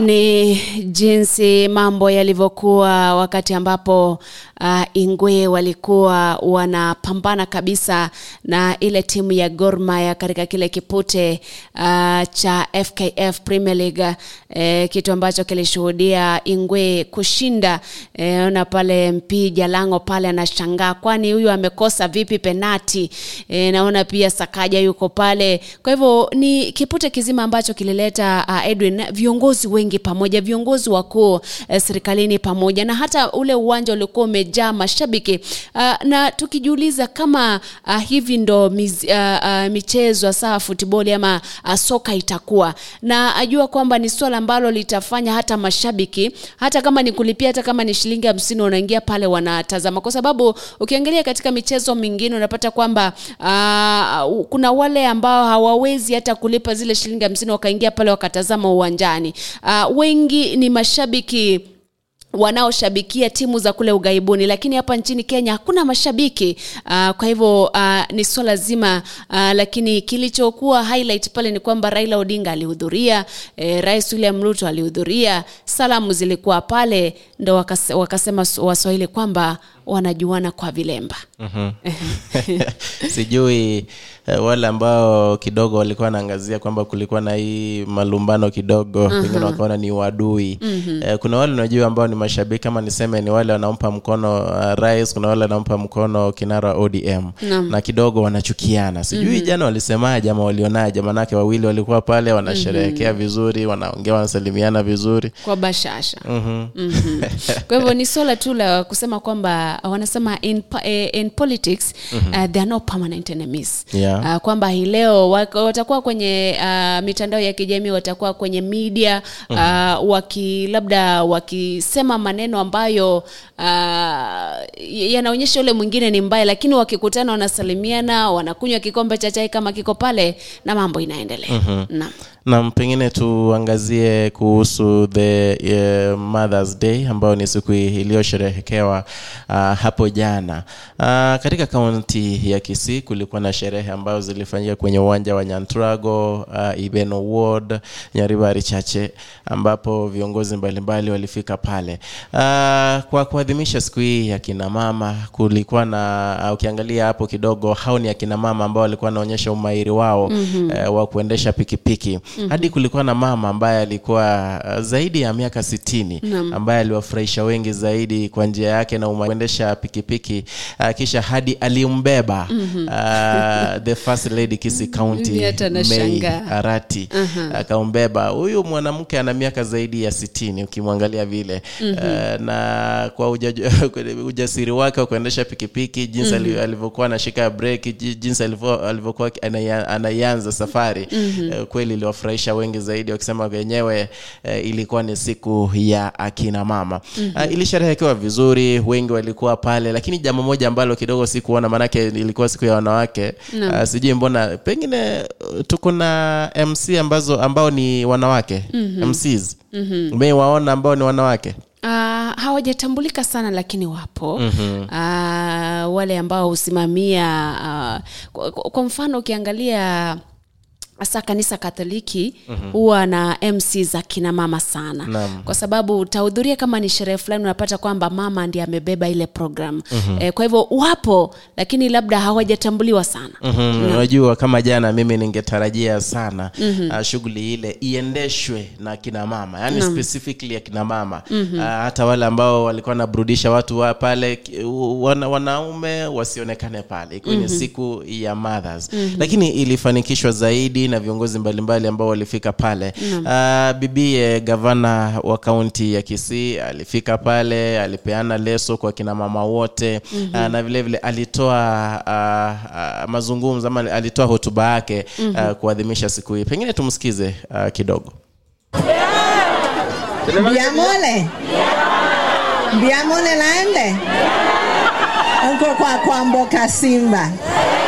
Ni jinsi mambo yalivyokuwa wakati ambapo uh, Ingwe walikuwa wanapambana kabisa na ile timu ya Gor Mahia katika kile kipute uh, cha FKF Premier League eh, kitu ambacho kilishuhudia Ingwe kushinda eh, ona pale mpija lango pale anashangaa kwani huyu amekosa vipi penati? Eh, naona pia Sakaja yuko pale. Kwa hivyo ni kipute kizima ambacho kilileta uh, Edwin viongozi wengi pamoja viongozi wakuu eh, serikalini pamoja na hata ule uwanja uliokuwa umejaa mashabiki. Uh, na tukijiuliza kama uh, hivi ndo miz, uh, uh, michezo hasa futiboli ama uh, soka itakuwa? Na ajua kwamba ni swala ambalo litafanya hata mashabiki hata kama ni kulipia hata kama ni shilingi hamsini wanaingia pale wanatazama. Kwa sababu ukiangalia katika michezo mingine unapata kwamba uh, kuna wale ambao hawawezi hata kulipa zile shilingi hamsini wakaingia pale wakatazama uwanjani. Uh, wengi ni mashabiki wanaoshabikia timu za kule ughaibuni lakini hapa nchini kenya hakuna mashabiki. Uh, kwa hivyo uh, ni swala zima. Uh, lakini kilichokuwa highlight pale ni kwamba raila odinga alihudhuria eh, rais william ruto alihudhuria salamu zilikuwa pale ndo wakase, wakasema waswahili kwamba wanajuana kwa vilemba [LAUGHS] [LAUGHS] sijui eh, wale ambao kidogo walikuwa wanaangazia kwamba kulikuwa na hii malumbano kidogo mm-hmm. pengine wakaona ni uadui mm-hmm. eh, kuna wale unajua ambao ni mashabiki kama niseme ni wale wanaompa mkono uh, rais kuna wale wanaompa mkono kinara odm Naam. na kidogo wanachukiana sijui mm-hmm. jana walisemaje ama walionaje manake wawili walikuwa pale wanasherehekea mm-hmm. vizuri wanaongea wanasalimiana vizuri kwa bashasha mm-hmm. Mm-hmm. [LAUGHS] kwa hivyo ni swala tu la kusema kwamba wanasema in, eh, in politics mm-hmm. uh, there are no permanent enemies Yeah. uh, kwamba hii leo watakuwa kwenye uh, mitandao ya kijamii watakuwa kwenye media uh, mm-hmm. waki labda wakisema maneno ambayo uh, yanaonyesha yule mwingine ni mbaya lakini wakikutana wanasalimiana wanakunywa kikombe cha chai kama kiko pale na mambo inaendelea mm-hmm. naam na pengine tuangazie kuhusu the uh, mothers day ambayo ni siku iliyosherehekewa uh, hapo jana. Uh, katika kaunti ya kisii kulikuwa na sherehe ambazo zilifanyika kwenye uwanja wa nyantrago uh, ibeno ward nyaribari chache ambapo viongozi mbalimbali walifika pale. Uh, kwa kuadhimisha siku hii ya kinamama kulikuwa na uh, ukiangalia hapo kidogo hao ni akinamama ambao walikuwa wanaonyesha umairi wao mm-hmm. uh, wa kuendesha pikipiki mm-hmm. hadi kulikuwa na mama ambaye alikuwa uh, zaidi ya miaka sitini Naam. ambaye aliwafurahisha wengi zaidi kwa njia yake na kuendesha pikipiki uh, kisha hadi alimbeba mm-hmm. uh, the first lady kisi county May nashangaa. akaumbeba huyu mwanamke ana miaka zaidi ya sitini ukimwangalia vile mm-hmm. uh, na kwa uja- [LAUGHS] ujasiri wake wa kuendesha pikipiki jinsi mm-hmm. alivyokuwa anashika breki jinsi alivyokuwa anaianza safari mm-hmm. uh, kweli iliwafurahisha imefurahisha wengi zaidi wakisema wenyewe eh, ilikuwa ni siku ya akina mama mm-hmm. uh, ilisherehekewa vizuri wengi walikuwa pale lakini jambo moja ambalo kidogo sikuona maanake ilikuwa siku ya wanawake no. uh, sijui mbona pengine tuko na mc ambazo ambao ni wanawake mm-hmm. mcs mm-hmm. umewaona ambao ni wanawake Uh, hawajatambulika sana lakini wapo mm-hmm. uh, wale ambao husimamia uh, kwa, kwa mfano ukiangalia hasa kanisa katoliki mm-hmm. huwa na mc za kina mama sana Naam. kwa sababu utahudhuria kama ni sherehe fulani unapata kwamba mama ndiye amebeba ile program mm-hmm. eh, kwa hivyo wapo lakini labda hawajatambuliwa sana Mhm, unajua kama jana mimi ningetarajia sana mm-hmm. uh, shughuli ile iendeshwe na kina mama yani specifically ya kina mama mm-hmm. uh, hata wale ambao walikuwa wanaburudisha watu wa pale wana, wanaume wasionekane pale ikiwa mm-hmm. ni siku ya mothers mm-hmm. lakini ilifanikishwa zaidi na viongozi mbalimbali ambao walifika pale mm-hmm. uh, bibie gavana wa kaunti ya kisii alifika pale alipeana leso kwa kina mama wote mm-hmm. uh, na vile vile alitoa uh, uh, mazungumzo ama alitoa hotuba yake mm-hmm. uh, kuadhimisha siku hii pengine tumsikize uh, kidogo Biamole. Biamole naende. Uko kwa kwamboka Simba. Nitiomo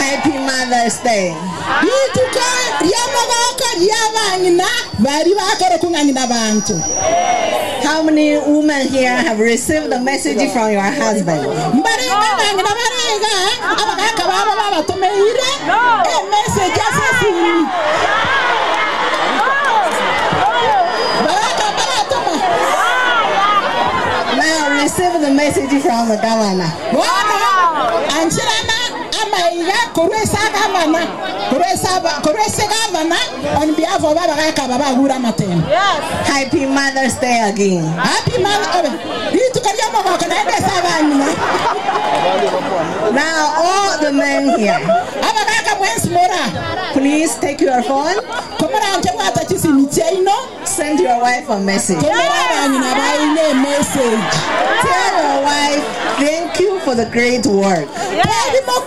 Happy Mother's Day. rituka ria mogoko ria bang'ina bari bakore kung'ang'ina bantu. How many women here have received the message from your husband? mbarenga bang'ina barega abagaka babo babatomeire emeseji asesini bagaka baratoma Now receive the message from the governor. bono anchirana amaiga korwesa gavana. Korwesa- korwese gavana. On behalf of abagaka babagura amatendo Happy Mother's Day again. happy man obe rituka ria mogoko naendesa abanyina Now all the men here, abagaka mwensi mora please take your phone, komoranje bwata chisimi chiaino send your wife a message. komora abanyina baine message. Tell your wife, thank you for the great work. tebimo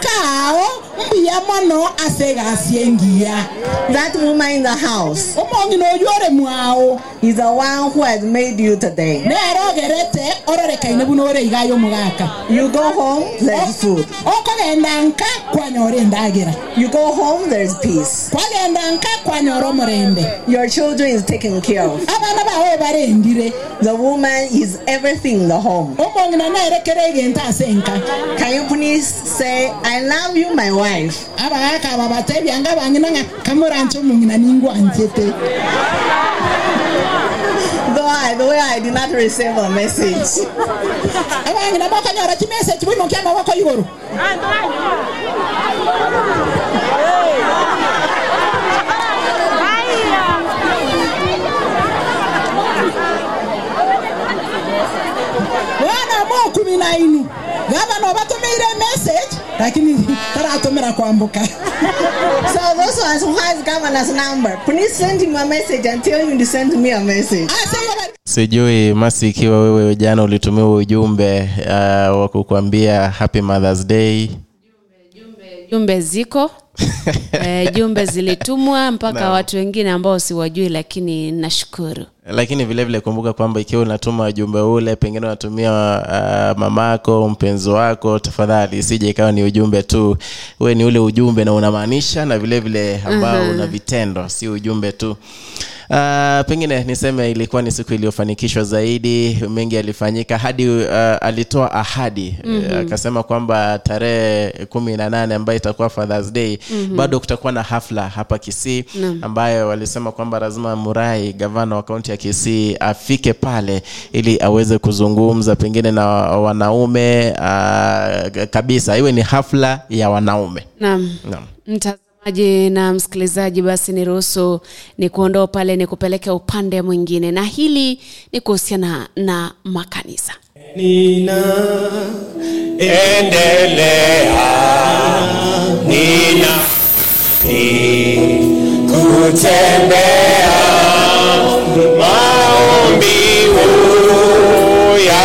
kao mbuya mono asegasie engiya That woman in the house omong'ina oyo ore mwao is the one who has made you today. nero ogerete ororekaine buna ore igayo omogaka You go home, there's food. okogenda nka kwanyora endagera You go home, there's peace. kwagenda nka kwanyora omorembe Your children is taken care of. abana bawe barendire The woman is everything in the home. omong'ina nerekere egento ase enka Can you please say, I love you, my wife? Abagaka aba batebianga bang'ina ng'a kamoranche omong'ina ningwanchete Though I, the way I did not receive a message. abang'ina bokonyora chimesage boimo kia amaboko igoro. Bana mokumi na inu gavana obatomeire message lakini taratumira kwambuka. [LAUGHS] So those ones who has governor's number, please send him a message and tell him to send me a message. bari sijui masi ikiwa wewe jana ulitumiwa ujumbe uh, wa kukuambia happy mothers day? Jumbe ziko. [LAUGHS] E, jumbe zilitumwa mpaka no. watu wengine ambao siwajui lakini nashukuru lakini vile vile kumbuka kwamba ikiwa unatuma ujumbe ule pengine unatumia uh, mamako mpenzi wako tafadhali isije ikawa ni ujumbe tu uwe ni ule ujumbe na unamaanisha na vile vile ambao una vitendo si ujumbe tu Uh, pengine niseme ilikuwa ni siku iliyofanikishwa zaidi mengi yalifanyika hadi uh, alitoa ahadi mm-hmm. akasema kwamba tarehe kumi na nane ambayo itakuwa fathers day mm-hmm. bado kutakuwa na hafla hapa kisii mm-hmm. ambayo walisema kwamba lazima murai gavana wa kaunti ya kisii afike pale ili aweze kuzungumza pengine na wanaume uh, kabisa iwe ni hafla ya wanaume. Naam. Naam. mtazamaji na msikilizaji basi niruhusu ni kuondoa pale ni kupeleka upande mwingine na hili ni kuhusiana na makanisa. Nina endelea Nina kutembea maombi oya.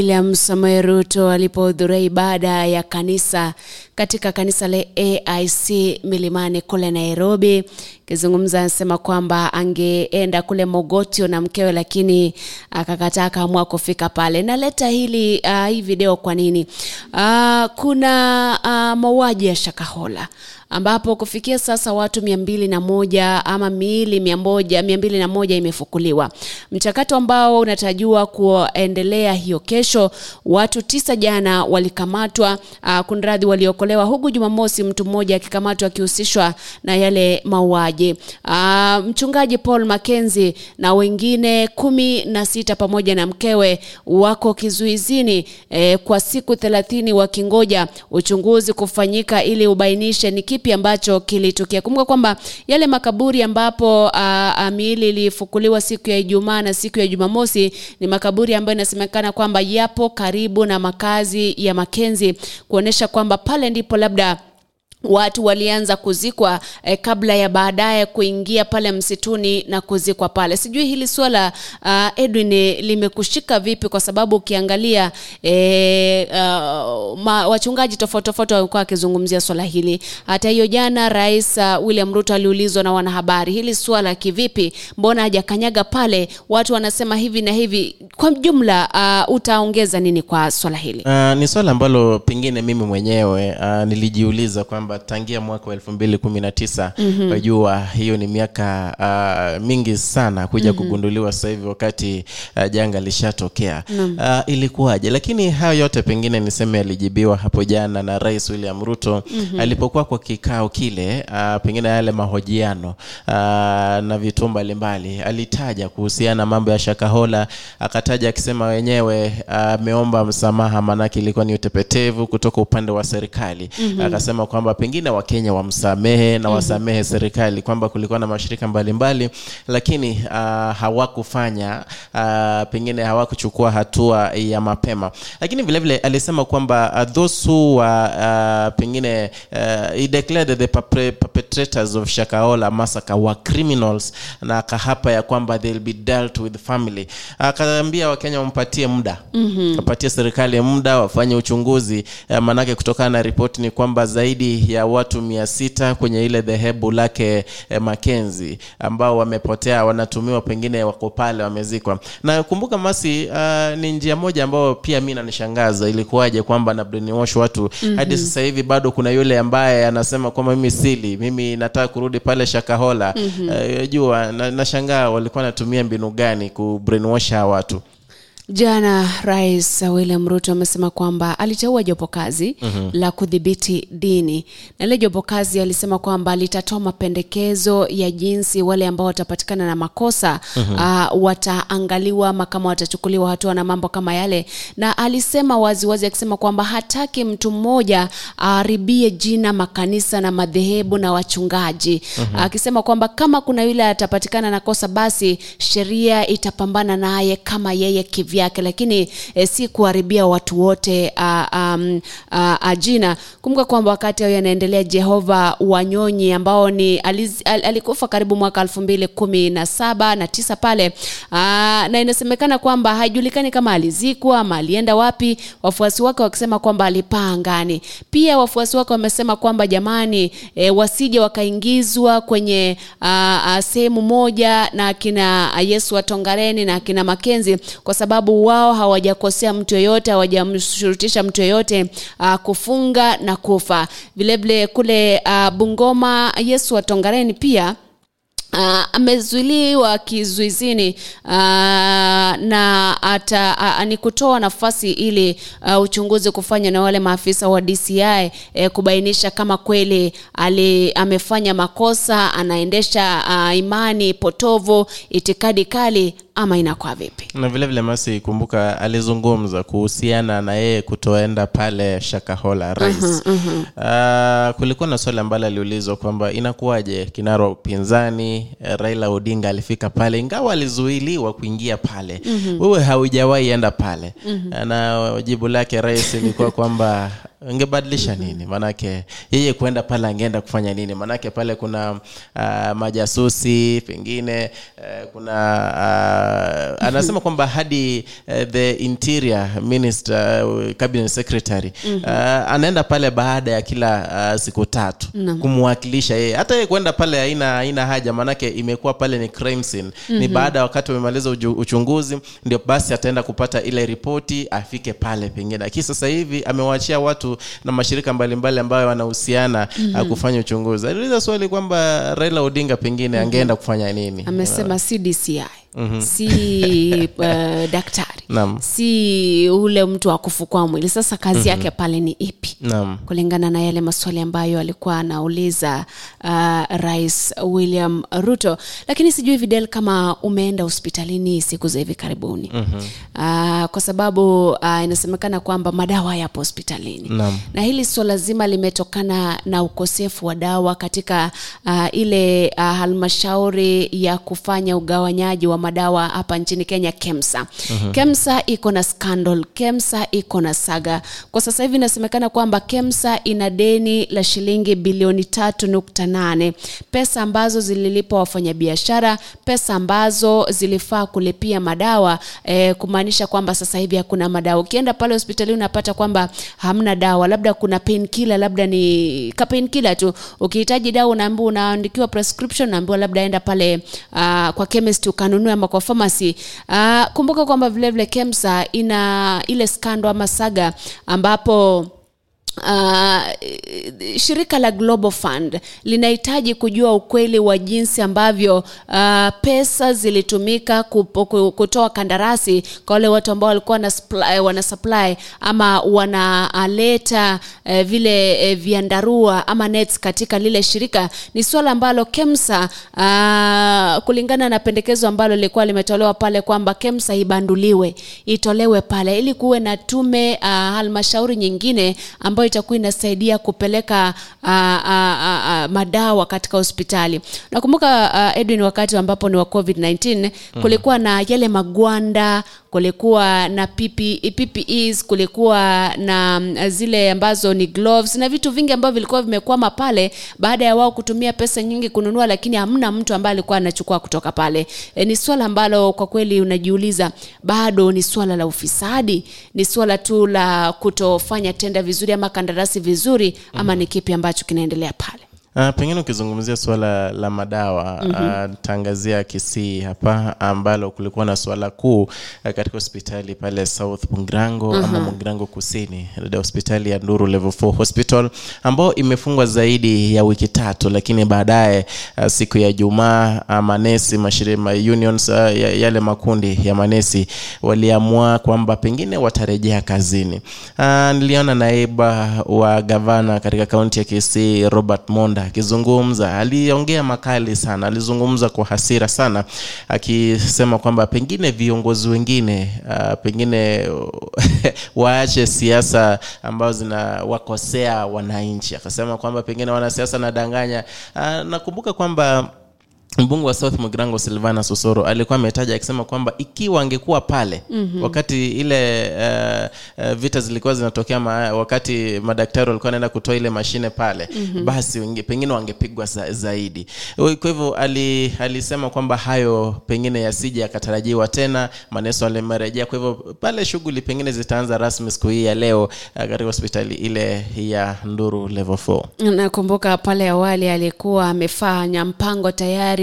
William Samoei Ruto alipohudhuria ibada ya kanisa katika kanisa la AIC Milimani kule Nairobi, akizungumza anasema kwamba angeenda kule Mogotio na mkewe, lakini akakataa, akaamua kufika pale. Naleta hili uh, hii video kwa nini? Uh, kuna uh, mauaji ya Shakahola ambapo kufikia sasa watu mia mbili na moja ama miili mia moja mia mbili na moja imefukuliwa, mchakato ambao unatarajiwa kuendelea hiyo kesho. Watu tisa jana walikamatwa, uh, kunradhi, waliokolewa, huku Jumamosi mtu mmoja akikamatwa akihusishwa na yale mauaji. Uh, mchungaji Paul Mackenzie na wengine kumi na sita pamoja na mkewe wako kizuizini eh, kwa siku thelathini wakingoja uchunguzi kufanyika ili ubainishe ni kipi ambacho kilitokea. Kumbuka kwamba yale makaburi ambapo uh, miili ilifukuliwa siku ya Ijumaa na siku ya Jumamosi ni makaburi ambayo inasemekana kwamba yapo karibu na makazi ya Makenzi, kuonesha kwamba pale ndipo labda watu walianza kuzikwa eh, kabla ya baadaye kuingia pale msituni na kuzikwa pale. Sijui hili swala uh, Edwin eh, limekushika vipi? Kwa sababu ukiangalia eh, uh, wachungaji tofauti tofauti wamekuwa wakizungumzia swala hili. Hata hiyo jana Rais uh, William Ruto aliulizwa na wanahabari hili swala kivipi, mbona hajakanyaga pale? Watu wanasema hivi na hivi. Kwa jumla uh, utaongeza nini kwa swala hili? Uh, ni swala ambalo pengine mimi mwenyewe uh, nilijiuliza kwamba tangia mwaka wa elfu mbili kumi na tisa wajua hiyo ni miaka uh, mingi sana kuja kugunduliwa sasa hivi wakati uh, janga lishatokea. Uh, ilikuwaje? Lakini hayo yote pengine niseme yalijibiwa hapo jana na rais william ruto alipokuwa kwa kikao kile uh, pengine yale mahojiano uh, na vituo mbalimbali alitaja kuhusiana mambo ya shakahola akataja akisema wenyewe ameomba msamaha maanake ilikuwa ni utepetevu kutoka upande wa serikali. Akasema kwamba pengine wakenya wamsamehe na wasamehe serikali kwamba kulikuwa na mashirika mbalimbali mbali, lakini uh, hawakufanya uh, pengine hawakuchukua hatua ya mapema. Lakini vilevile vile, alisema kwamba uh, those who were uh, pengine uh, he declared the perpetrators of shakaola massacre were criminals na akahapa ya kwamba they'll be dealt with family. Akaambia wakenya wampatie muda. Mm-hmm. apatie serikali muda wafanye uchunguzi. Uh, manake kutokana na ripoti ni kwamba zaidi ya watu mia sita kwenye ile dhehebu lake eh, makenzi ambao wamepotea wanatumiwa pengine wako pale wamezikwa. Na kumbuka masi uh, ni njia moja ambayo pia mi nanishangaza ilikuwaje kwamba na brainwash watu? Mm-hmm. hadi sasa hivi bado kuna yule ambaye anasema kwamba mimi sili mimi nataka kurudi pale shakahola. Mm-hmm. uh, jua na, nashangaa walikuwa wanatumia mbinu gani ku hawa watu Jana Rais William Ruto amesema kwamba aliteua jopo kazi mm-hmm. la kudhibiti dini, na ile jopo kazi alisema kwamba litatoa mapendekezo ya jinsi wale ambao watapatikana na makosa mm-hmm. uh, wataangaliwa ama kama watachukuliwa hatua na mambo kama yale, na alisema waziwazi akisema kwamba hataki mtu mmoja aharibie jina makanisa na madhehebu na wachungaji mm-hmm. akisema kwamba kama kuna yule atapatikana na kosa, basi sheria itapambana naye kama yeye kivya yake lakini eh, si kuharibia watu wote uh, um, uh, jina. Kumbuka kwamba wakati hayo yanaendelea jehova wanyonyi ambao ni aliz, al, alikufa karibu mwaka elfu mbili kumi na saba na tisa pale uh, na inasemekana kwamba haijulikani kama alizikwa ama alienda wapi. Wafuasi wake wakisema kwamba alipaa angani pia wafuasi wake wamesema kwamba jamani e, wasije wakaingizwa kwenye sehemu moja na akina yesu watongareni na akina makenzi kwa sababu wao hawajakosea mtu yoyote hawajamshurutisha mtu yoyote uh, kufunga na kufa. Vilevile kule uh, bungoma yesu watongareni pia Uh, amezuiliwa kizuizini uh, na ata, uh, ni kutoa nafasi ili uh, uchunguzi kufanywa na wale maafisa wa DCI eh, kubainisha kama kweli ali, amefanya makosa anaendesha uh, imani potovu itikadi kali ama inakuwa vipi? Na vile vile masi kumbuka alizungumza kuhusiana na yeye kutoenda pale shakahola rais uh, kulikuwa na swali ambalo aliulizwa kwamba inakuwaje kinara wa upinzani eh, raila odinga alifika pale ingawa alizuiliwa kuingia pale. Wewe haujawahi enda pale. Na jibu lake rais ilikuwa kwamba ungebadilisha nini? Maanake yeye kuenda pale angeenda kufanya nini? Maanake pale kuna uh, majasusi pengine uh, kuna uh, anasema kwamba hadi uh, the interior minister uh, cabinet secretary uh, anaenda pale baada ya kila uh, siku tatu kumwakilisha yeye. Hata yeye kuenda pale haina haina haja maanake imekuwa pale ni crime scene. Ni baada ya wakati wamemaliza uchunguzi ndio basi ataenda kupata ile ripoti afike pale pengine. Lakini sasa hivi amewaachia watu na mashirika mbalimbali ambayo wanahusiana mm-hmm. kufanya uchunguzi. Aliuliza swali kwamba raila odinga pengine angeenda kufanya nini? Amesema si dci si uh, [LAUGHS] daktari Naam. si ule mtu wa kufukua mwili sasa kazi yake pale ni ipi Naam. kulingana na yale maswali ambayo alikuwa anauliza uh, rais william ruto lakini sijui videl kama umeenda hospitalini siku za hivi karibuni mm-hmm. uh, kwa sababu uh, inasemekana kwamba madawa yapo hospitalini Naam. na hili swala zima limetokana na ukosefu wa dawa katika uh, ile uh, halmashauri ya kufanya ugawanyaji wa madawa hapa nchini kenya kemsa mm-hmm. kemsa iko na scandal kemsa iko na saga. Kwa sasa hivi inasemekana kwamba kemsa ina deni la shilingi bilioni tatu nukta nane. Pesa ambazo zililipa wafanyabiashara pesa ambazo zilifaa kulipia madawa e, kumaanisha kwamba sasa hivi hakuna madawa. Ukienda pale hospitali unapata kwamba hamna dawa labda kuna painkiller labda ni ka painkiller tu. Ukihitaji dawa unaambiwa unaandikiwa prescription unaambiwa labda enda pale uh, kwa chemist ukanunue ama kwa pharmacy. Uh, kumbuka kwamba vile vile kemsa ina ile skando ama saga ambapo Uh, shirika la global fund linahitaji kujua ukweli wa jinsi ambavyo uh, pesa zilitumika kupo- kutoa kandarasi kwa wale watu ambao walikuwa wana supply, wana supply ama wanaleta uh, vile uh, viandarua ama nets katika lile shirika. Ni swala ambalo kemsa uh, kulingana na pendekezo ambalo lilikuwa limetolewa pale kwamba kemsa ibanduliwe itolewe pale ili kuwe na tume uh, halmashauri nyingine ambayo itakuwa inasaidia kupeleka uh, uh, uh, madawa katika hospitali. Nakumbuka uh, edwin wakati ambapo ni wa covid-19 kulikuwa na yale magwanda kulikuwa na PP, ppes kulikuwa na mm, zile ambazo ni gloves na vitu vingi ambavyo vilikuwa vimekwama pale baada ya wao kutumia pesa nyingi kununua lakini hamna mtu ambaye alikuwa anachukua kutoka pale. E, ni swala ambalo kwa kweli unajiuliza bado ni swala la ufisadi? Ni swala tu la kutofanya tenda vizuri ama kandarasi vizuri ama ni kipi ambacho kinaendelea pale Uh, pengine ukizungumzia suala la madawa mm-hmm. uh, tangazia Kisii hapa ambalo kulikuwa na suala kuu uh, katika hospitali pale South Mugrango mm-hmm. ama Mugrango Kusini, hospitali ya Nduru Level 4 Hospital ambao imefungwa zaidi ya wiki tatu, lakini baadaye uh, siku ya Ijumaa uh, manesi mashirima unions uh, yale makundi ya manesi waliamua kwamba pengine watarejea kazini. Uh, niliona naiba wa gavana katika kaunti ya Kisii Robert Monda akizungumza, aliongea makali sana, alizungumza kwa hasira sana, akisema kwamba pengine viongozi wengine uh, pengine [LAUGHS] waache siasa ambazo zinawakosea wananchi. Akasema kwamba pengine wanasiasa nadanganya. Uh, nakumbuka kwamba mbunge wa south mgrango silvana sosoro alikuwa ametaja akisema kwamba ikiwa angekuwa pale mm-hmm. wakati ile uh, uh, vita zilikuwa zinatokea ma, wakati madaktari walikuwa wanaenda kutoa ile mashine pale mm-hmm. basi unge, pengine wangepigwa za, zaidi kwa hivyo ali, alisema kwamba hayo pengine yasije yakatarajiwa tena maneso alimerejea kwa hivyo pale shughuli pengine zitaanza rasmi siku hii ya leo uh, katika hospitali ile ya nduru level 4 nakumbuka pale awali alikuwa amefanya mpango tayari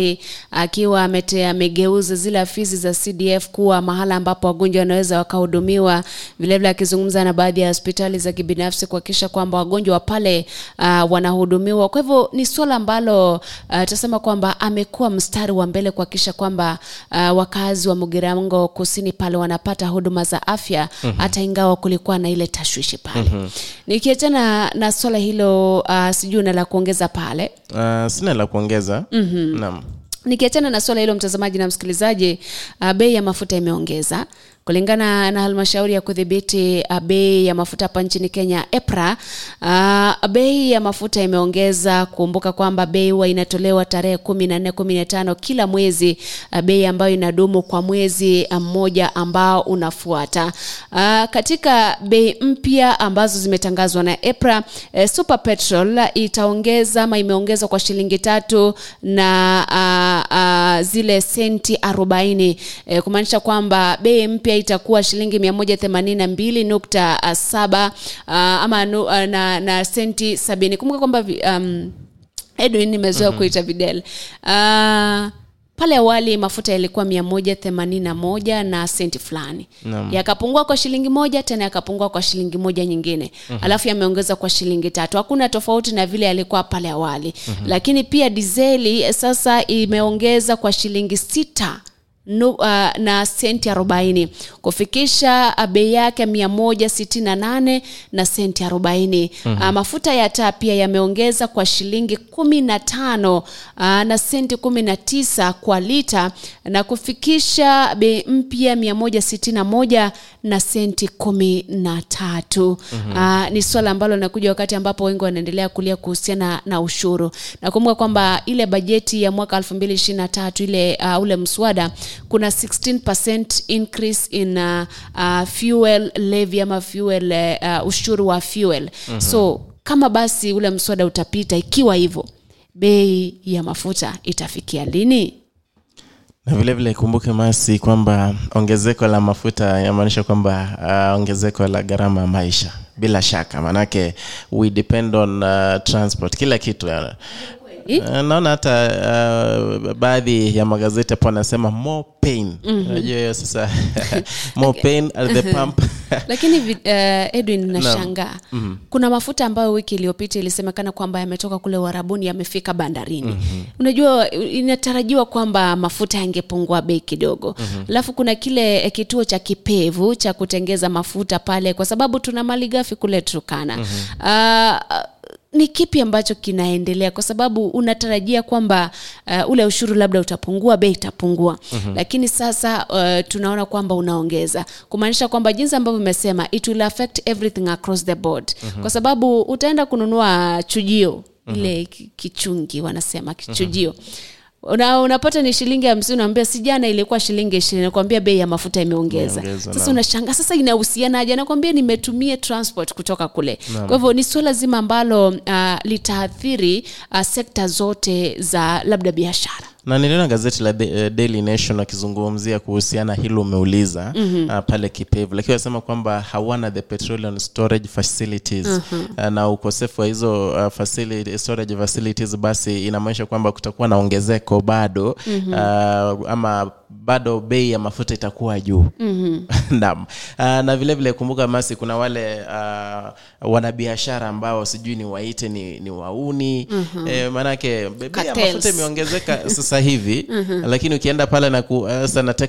akiwa amete, amegeuza zile afisi za cdf kuwa mahala ambapo wagonjwa wanaweza wakahudumiwa vilevile akizungumza na baadhi ya hospitali za kibinafsi kuhakikisha kwamba wagonjwa pale uh, wanahudumiwa kwa hivyo ni suala ambalo uh, tasema kwamba amekuwa mstari wa mbele kuhakikisha kwamba uh, wakazi wa mugirango kusini pale wanapata huduma za afya mm-hmm. hata ingawa kulikuwa na ile tashwishi pale mm-hmm. nikiachana na swala hilo uh, sijui na la kuongeza pale uh, sina la kuongeza mm-hmm. naam nikiachana na swala hilo mtazamaji na msikilizaji uh, bei ya mafuta imeongeza kulingana na halmashauri ya kudhibiti uh, bei ya mafuta hapa nchini kenya epra uh, bei ya mafuta imeongeza kumbuka kwamba bei huwa inatolewa tarehe kumi na nne kumi na tano kila mwezi uh, bei ambayo inadumu kwa mwezi mmoja ambao unafuata. Uh, katika bei mpya ambazo zimetangazwa na epra uh, super petrol itaongeza ama imeongezwa kwa shilingi tatu na uh, uh, zile senti 40 uh, kumaanisha kwamba bei mpya itakuwa shilingi 182.7 uh, ama nu, uh, na, na senti 70 kumbuka kwamba um, edwin nimezoea mm-hmm. kuita videl uh, pale awali mafuta yalikuwa mia moja themanini na moja na senti fulani. Yakapungua kwa shilingi moja tena yakapungua kwa shilingi moja nyingine. Mm-hmm. alafu yameongeza kwa shilingi tatu. Hakuna tofauti na vile yalikuwa pale awali. Mm-hmm. lakini pia dizeli eh, sasa imeongeza kwa shilingi sita nu, uh, na senti 40 kufikisha uh, bei yake 168 na senti 40 mm-hmm. uh, mafuta ya taa pia yameongeza kwa shilingi 15 uh, na senti 19 kwa lita na kufikisha bei mpya 161 na senti 13 mm-hmm. uh, ni swala ambalo linakuja wakati ambapo wengi wanaendelea kulia kuhusiana na ushuru nakumbuka kwamba ile bajeti ya mwaka 2023 ile uh, ule mswada kuna 16 increase in uh, uh, fuel levy ama fuel uh, ushuru wa fuel mm-hmm. so kama basi ule mswada utapita ikiwa hivyo bei ya mafuta itafikia lini na vile vile kumbuke masi kwamba ongezeko la mafuta inamaanisha kwamba uh, ongezeko la gharama ya maisha bila shaka manake we depend on uh, transport kila kitu. Uh, naona hata uh, baadhi ya magazeti hapo anasema more pain unajua hiyo sasa [LAUGHS] [LAUGHS] more pain at the [LAUGHS] pump lakini uh, edwin nashangaa mm-hmm. kuna mafuta ambayo wiki iliyopita ilisemekana kwamba yametoka kule uharabuni yamefika bandarini mm-hmm. unajua inatarajiwa kwamba mafuta yangepungua bei kidogo mm-hmm. alafu kuna kile eh, kituo cha kipevu cha kutengeza mafuta pale kwa sababu tuna mali gafi kule turkana mm-hmm. uh, ni kipi ambacho kinaendelea? Kwa sababu unatarajia kwamba uh, ule ushuru labda utapungua bei itapungua. Mm-hmm. lakini sasa uh, tunaona kwamba unaongeza. Kumaanisha kwamba jinsi ambavyo umesema it will affect everything across the board. Mm-hmm. kwa sababu utaenda kununua chujio ile kichungi wanasema kichujio Una, unapata ni shilingi hamsini unaambia si jana ilikuwa shilingi ishirini. Nakwambia bei ya mafuta imeongeza. Sasa unashanga sasa inahusianaje? Nakwambia nimetumia transport kutoka kule. Kwa hivyo ni suala zima ambalo uh, litaathiri uh, sekta zote za labda biashara na niliona gazeti la De, eh, Daily Nation akizungumzia kuhusiana hilo umeuliza mm-hmm. uh, pale Kipevu, lakini wanasema kwamba hawana the petroleum storage facilities mm-hmm. uh, na ukosefu wa hizo uh, facility, storage facilities, basi inamaanisha kwamba kutakuwa na ongezeko bado mm-hmm. uh, ama bado bei ya mafuta itakuwa juu. Mm-hmm. [LAUGHS] naam. Uh, na vile vile kumbuka masi kuna wale uh, wanabiashara ambao sijui ni waite ni, ni wauni. Mm-hmm. eh, maanake bei ya mafuta imeongezeka [LAUGHS] sasa hivi lakini ukienda pale na ku, uh,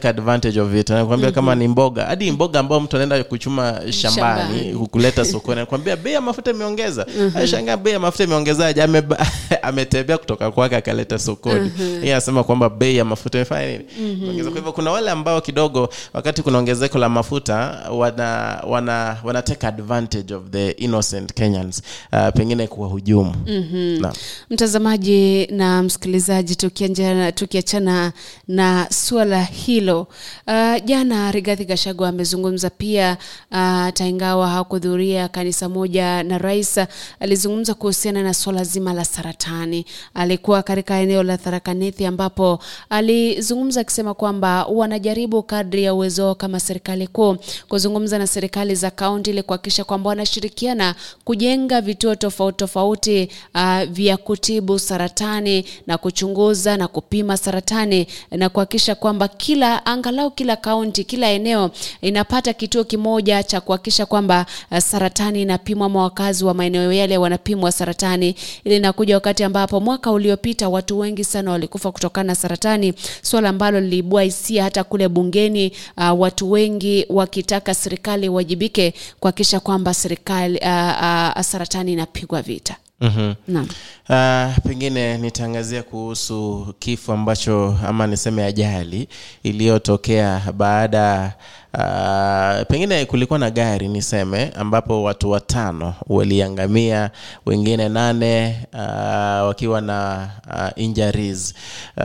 advantage of it. Nakwambia kama ni mboga hadi mboga ambao mtu anaenda kuchuma shambani Shambani. kuleta sokoni nakwambia bei ya mafuta imeongeza. Ashangaa bei ya mafuta imeongezaje? Ame, [LAUGHS] ametembea kutoka kwake akaleta sokoni. Yeye anasema kwamba bei ya mafuta imefanya nini Imeongeza. kwa hivyo kuna wale ambao kidogo wakati kuna ongezeko la mafuta wana wana wana take advantage of the innocent Kenyans uh, pengine kuwahujumu mm-hmm. mtazamaji na msikilizaji tukiachana tukiachana na suala hilo uh, jana rigathi Gachagua amezungumza pia uh, taingawa hakuhudhuria kanisa moja na rais alizungumza kuhusiana na suala zima la saratani alikuwa katika eneo la tharakanithi ambapo alizungumza akisema kwamba wanajaribu kadri ya uwezo wao kama serikali kuu kuzungumza na serikali za kaunti ili kuhakikisha kwamba wanashirikiana kujenga vituo tofauti tofauti uh, vya kutibu saratani na kuchunguza na kupima saratani na kuhakikisha kwamba kila angalau kila kaunti kila eneo inapata kituo kimoja cha kuhakikisha kwamba uh, saratani inapimwa ama wakazi wa maeneo yale wanapimwa saratani. Ili inakuja wakati ambapo mwaka uliopita watu wengi sana walikufa kutokana na saratani swala ambalo liliibua hisia hata kule bungeni uh, watu wengi wakitaka serikali iwajibike kuhakikisha kwamba serikali uh, uh, saratani inapigwa vita mm-hmm. naam Uh, pengine nitaangazia kuhusu kifo ambacho ama niseme ajali iliyotokea baada uh, pengine kulikuwa na gari niseme ambapo watu watano waliangamia wengine nane uh, wakiwa na uh, injuries uh,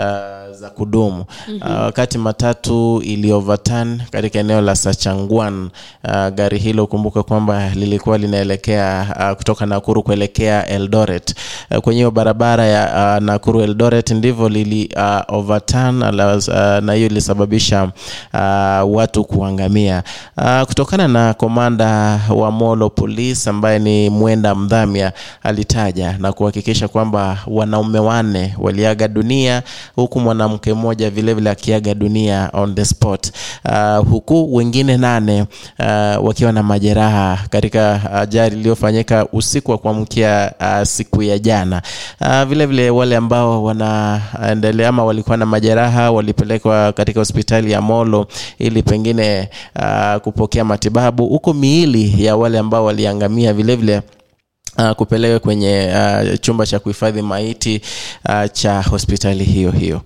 za kudumu. Mm-hmm. uh, wakati matatu ilioverturn katika eneo la Sachangwan uh, gari hilo kumbuka kwamba lilikuwa linaelekea uh, kutoka Nakuru kuelekea Eldoret. Uh, kwenye hiyo barabara ya uh, Nakuru Eldoret ndivyo lili uh, overturn uh, na hiyo ilisababisha uh, watu kuangamia uh, kutokana na komanda wa Molo Police ambaye ni Mwenda Mdhamia alitaja na kuhakikisha kwamba wanaume wanne waliaga dunia huku mwanamke mmoja vilevile akiaga dunia on the spot. Uh, huku wengine nane uh, wakiwa na majeraha katika ajali iliyofanyika usiku wa kuamkia uh, siku ya jana. Uh, vile vile wale ambao wanaendelea ama walikuwa na majeraha walipelekwa katika hospitali ya Molo ili pengine uh, kupokea matibabu. Huko miili ya wale ambao waliangamia vilevile vile Uh, kupelekwa kwenye uh, chumba cha kuhifadhi maiti uh, cha hospitali hiyo hiyo.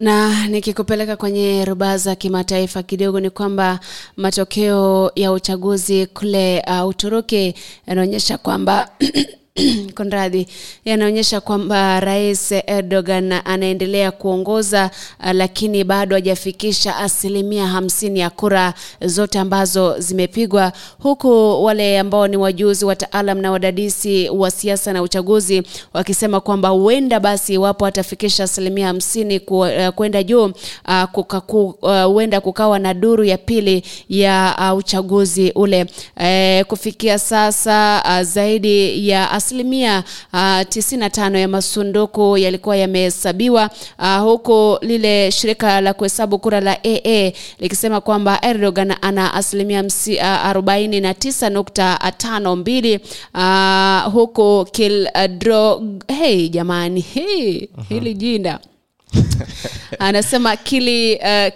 Na nikikupeleka kwenye rubaa za kimataifa kidogo ni kwamba matokeo ya uchaguzi kule uh, uturuki yanaonyesha kwamba [CLEARS THROAT] [CLEARS THROAT] konradhi yanaonyesha kwamba rais erdogan anaendelea kuongoza uh, lakini bado hajafikisha asilimia hamsini ya kura zote ambazo zimepigwa. Huku wale ambao ni wajuzi wataalam na wadadisi wa siasa na uchaguzi wakisema kwamba huenda basi iwapo atafikisha asilimia hamsini uh, kwenda juu uh, kuka, ku, uh, kukawa na duru ya pili ya uh, uchaguzi ule. Uh, kufikia sasa uh, zaidi ya asilimia uh, 95 ya masunduku yalikuwa yamehesabiwa uh, huku lile shirika la kuhesabu kura la AA likisema kwamba Erdogan ana asilimia msi- uh, 49.52 uh, huku Kildro hey jamani hey, hili jinda [LAUGHS] anasema kili uh,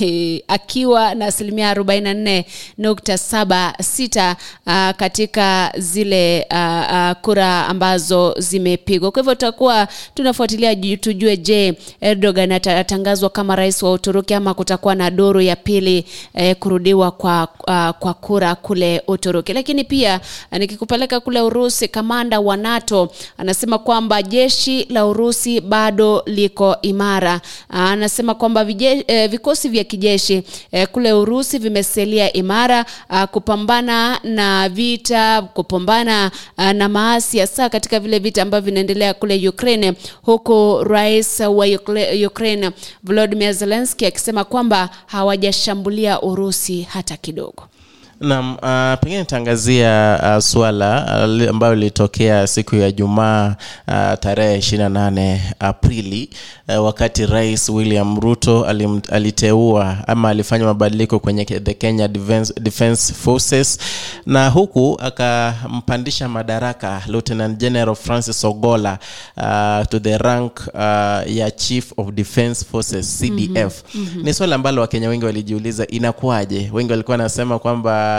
eh, [LAUGHS] akiwa na asilimia 44.76 uh, katika zile uh, uh, kura ambazo zimepigwa. Kwa hivyo tutakuwa tunafuatilia tujue je erdogan atatangazwa kama rais wa uturuki ama kutakuwa na duru ya pili eh, kurudiwa kwa, uh, kwa kura kule uturuki. Lakini pia uh, nikikupeleka kule urusi kamanda wa nato anasema kwamba jeshi la urusi bado liko imara. Ah, anasema kwamba eh, vikosi vya kijeshi eh, kule urusi vimesalia imara ah, kupambana na vita kupambana ah, na maasi hasa katika vile vita ambavyo vinaendelea kule ukraine huku rais wa ukraine volodymyr zelensky akisema kwamba hawajashambulia urusi hata kidogo Naam, uh, pengine nitaangazia uh, swala uh, ambayo lilitokea siku ya Jumaa uh, tarehe 28 Aprili uh, wakati Rais William Ruto alim, aliteua ama alifanya mabadiliko kwenye the Kenya Defense, Defense Forces na huku akampandisha madaraka Lieutenant General Francis Ogola uh, to the rank uh, ya Chief of Defense Forces CDF. Mm-hmm. Ni swala ambalo Wakenya wengi walijiuliza inakuwaje. Wengi walikuwa wanasema kwamba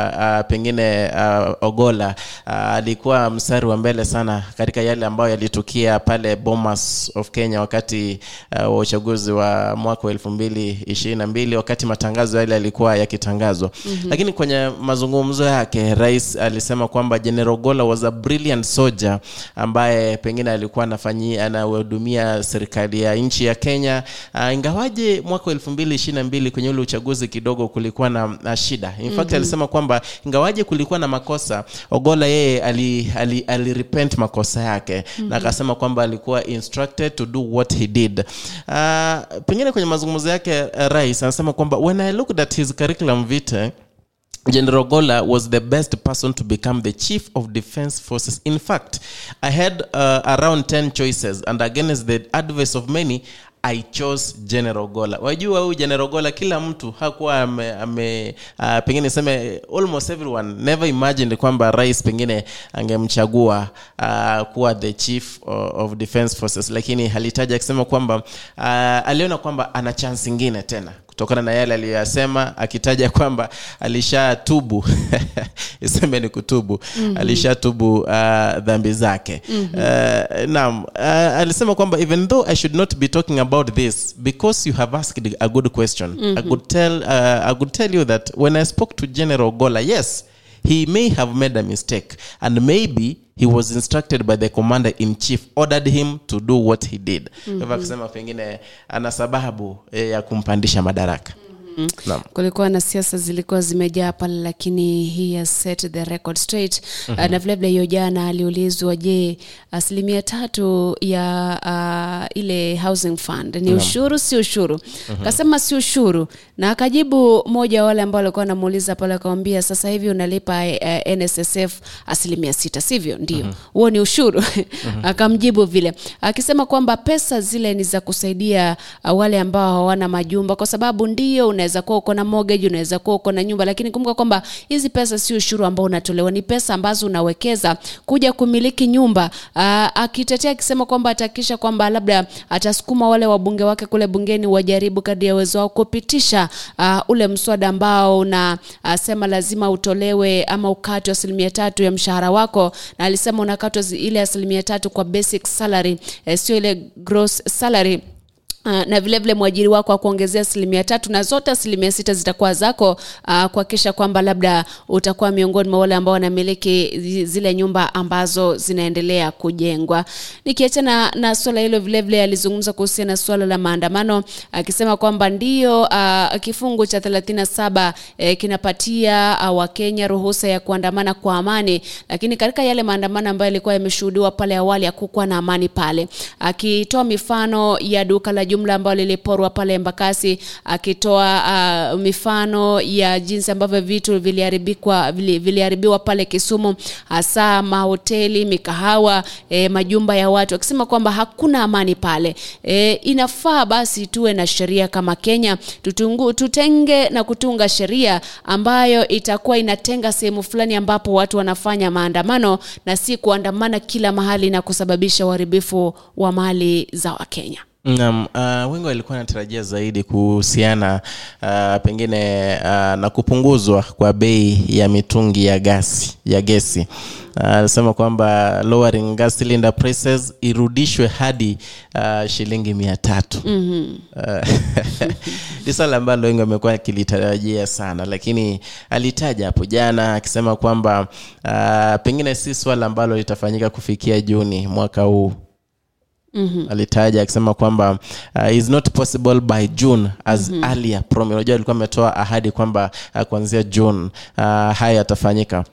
uh, pengine uh, Ogola uh, alikuwa mstari wa mbele sana katika yale ambayo yalitukia pale Bomas of Kenya wakati uh, wa uchaguzi wa mwaka wa elfu mbili ishirini na mbili wakati matangazo yale yalikuwa yakitangazwa mm-hmm. lakini kwenye mazungumzo yake rais alisema kwamba General Ogola was a brilliant soldier ambaye pengine alikuwa anafanyia anahudumia serikali ya nchi ya Kenya uh, ingawaje mwaka wa elfu mbili ishirini na mbili kwenye ule uchaguzi kidogo kulikuwa na, na shida in fact mm-hmm. alisema kwamba ingawaje kulikuwa na makosa Ogola yeye ali, ali, ali makosa yake mm-hmm. na akasema kwamba alikuwa instructed to do what he did uh, pengine kwenye mazungumzo yake uh, rais anasema kwamba when I looked at his curriculum vitae General Gola was the best person to become the chief of defense forces. In fact, I had uh, around 10 choices, and against the advice of many, I chose General Gola. Wajua huyu General Gola kila mtu hakuwa ame, ame uh, pengine seme almost everyone never imagined kwamba rais pengine angemchagua uh, kuwa the chief of, defense forces, lakini halitaji akisema kwamba uh, aliona kwamba ana chance ingine tena kutokana na yale aliyoyasema akitaja kwamba alishatubu [LAUGHS] iseme ni kutubu mm-hmm. alishatubu uh, dhambi zake mm-hmm. uh, naam uh, alisema kwamba even though i should not be talking about this because you have asked a good question mm-hmm. I, could tell, uh, i could tell you that when i spoke to general gola yes he may have made a mistake and maybe he was instructed by the commander in chief ordered him to do what he did mm-hmm. akisema pengine ana sababu eh, ya kumpandisha madaraka mm-hmm. kulikuwa na siasa zilikuwa zimejaa pale lakini he has set the record straight mm-hmm. uh, na vilevile hiyo jana aliulizwa je asilimia tatu ya uh, ile housing fund ni ushuru si ushuru mm-hmm. kasema si ushuru na akajibu moja wa wale ambao walikuwa wanamuuliza pale akamwambia sasa hivi unalipa uh, nssf asilimia sita sivyo ndio huo mm-hmm. ni ushuru mm-hmm. [LAUGHS] akamjibu vile akisema kwamba pesa zile ni za kusaidia uh, wale ambao hawana majumba kwa sababu ndio unaweza kuwa uko na mortgage unaweza kuwa uko na nyumba lakini kumbuka kwamba hizi pesa si ushuru ambao unatolewa ni pesa ambazo unawekeza kuja kumiliki nyumba. Uh, akitetea akisema kwamba atahakikisha kwamba labda atasukuma wale wabunge wake kule bungeni wajaribu kadri ya uwezo wao kupitisha uh, ule mswada ambao unasema uh, lazima utolewe ama ukatwe asilimia tatu ya mshahara wako. Na alisema unakatwa ile asilimia tatu kwa basic salary eh, sio ile gross salary Uh, na vile vile mwajiri wako akuongezea asilimia tatu na zote asilimia sita zitakuwa zako uh, kuhakikisha kwamba labda utakuwa miongoni mwa wale ambao wanamiliki zile nyumba ambazo zinaendelea kujengwa. Nikiachana na swala hilo vile vile alizungumza kuhusiana na swala la maandamano akisema kwamba ndio uh, kifungu cha 37 eh, kinapatia uh, wakenya ruhusa ya kuandamana kwa amani. Lakini katika yale maandamano ambayo yalikuwa yameshuhudiwa pale awali hakukuwa na amani pale. Akitoa mifano ya duka la jumla ambayo liliporwa pale Embakasi, akitoa uh, mifano ya jinsi ambavyo vitu viliharibikwa vili, viliharibiwa pale Kisumu, hasa mahoteli, mikahawa, e, majumba ya watu, akisema kwamba hakuna amani pale. E, inafaa basi tuwe na sheria kama Kenya, tutungu, tutenge na kutunga sheria ambayo itakuwa inatenga sehemu fulani ambapo watu wanafanya maandamano na si kuandamana kila mahali na kusababisha uharibifu wa mali za Wakenya. Naam, uh, wengi walikuwa wanatarajia zaidi kuhusiana uh, pengine uh, na kupunguzwa kwa bei ya mitungi ya gasi ya gesi. Anasema uh, kwamba lowering gas cylinder prices irudishwe hadi uh, shilingi mia tatu. Mm-hmm. uh, [LAUGHS] ni swala ambalo wengi wamekuwa akilitarajia sana lakini alitaja hapo jana akisema kwamba uh, pengine si swala ambalo litafanyika kufikia juni mwaka huu Mm-hmm. alitaja akisema kwamba uh, is not possible by june as mm-hmm. earlier prom unajua alikuwa ametoa ahadi kwamba uh, kuanzia june uh, haya yatafanyika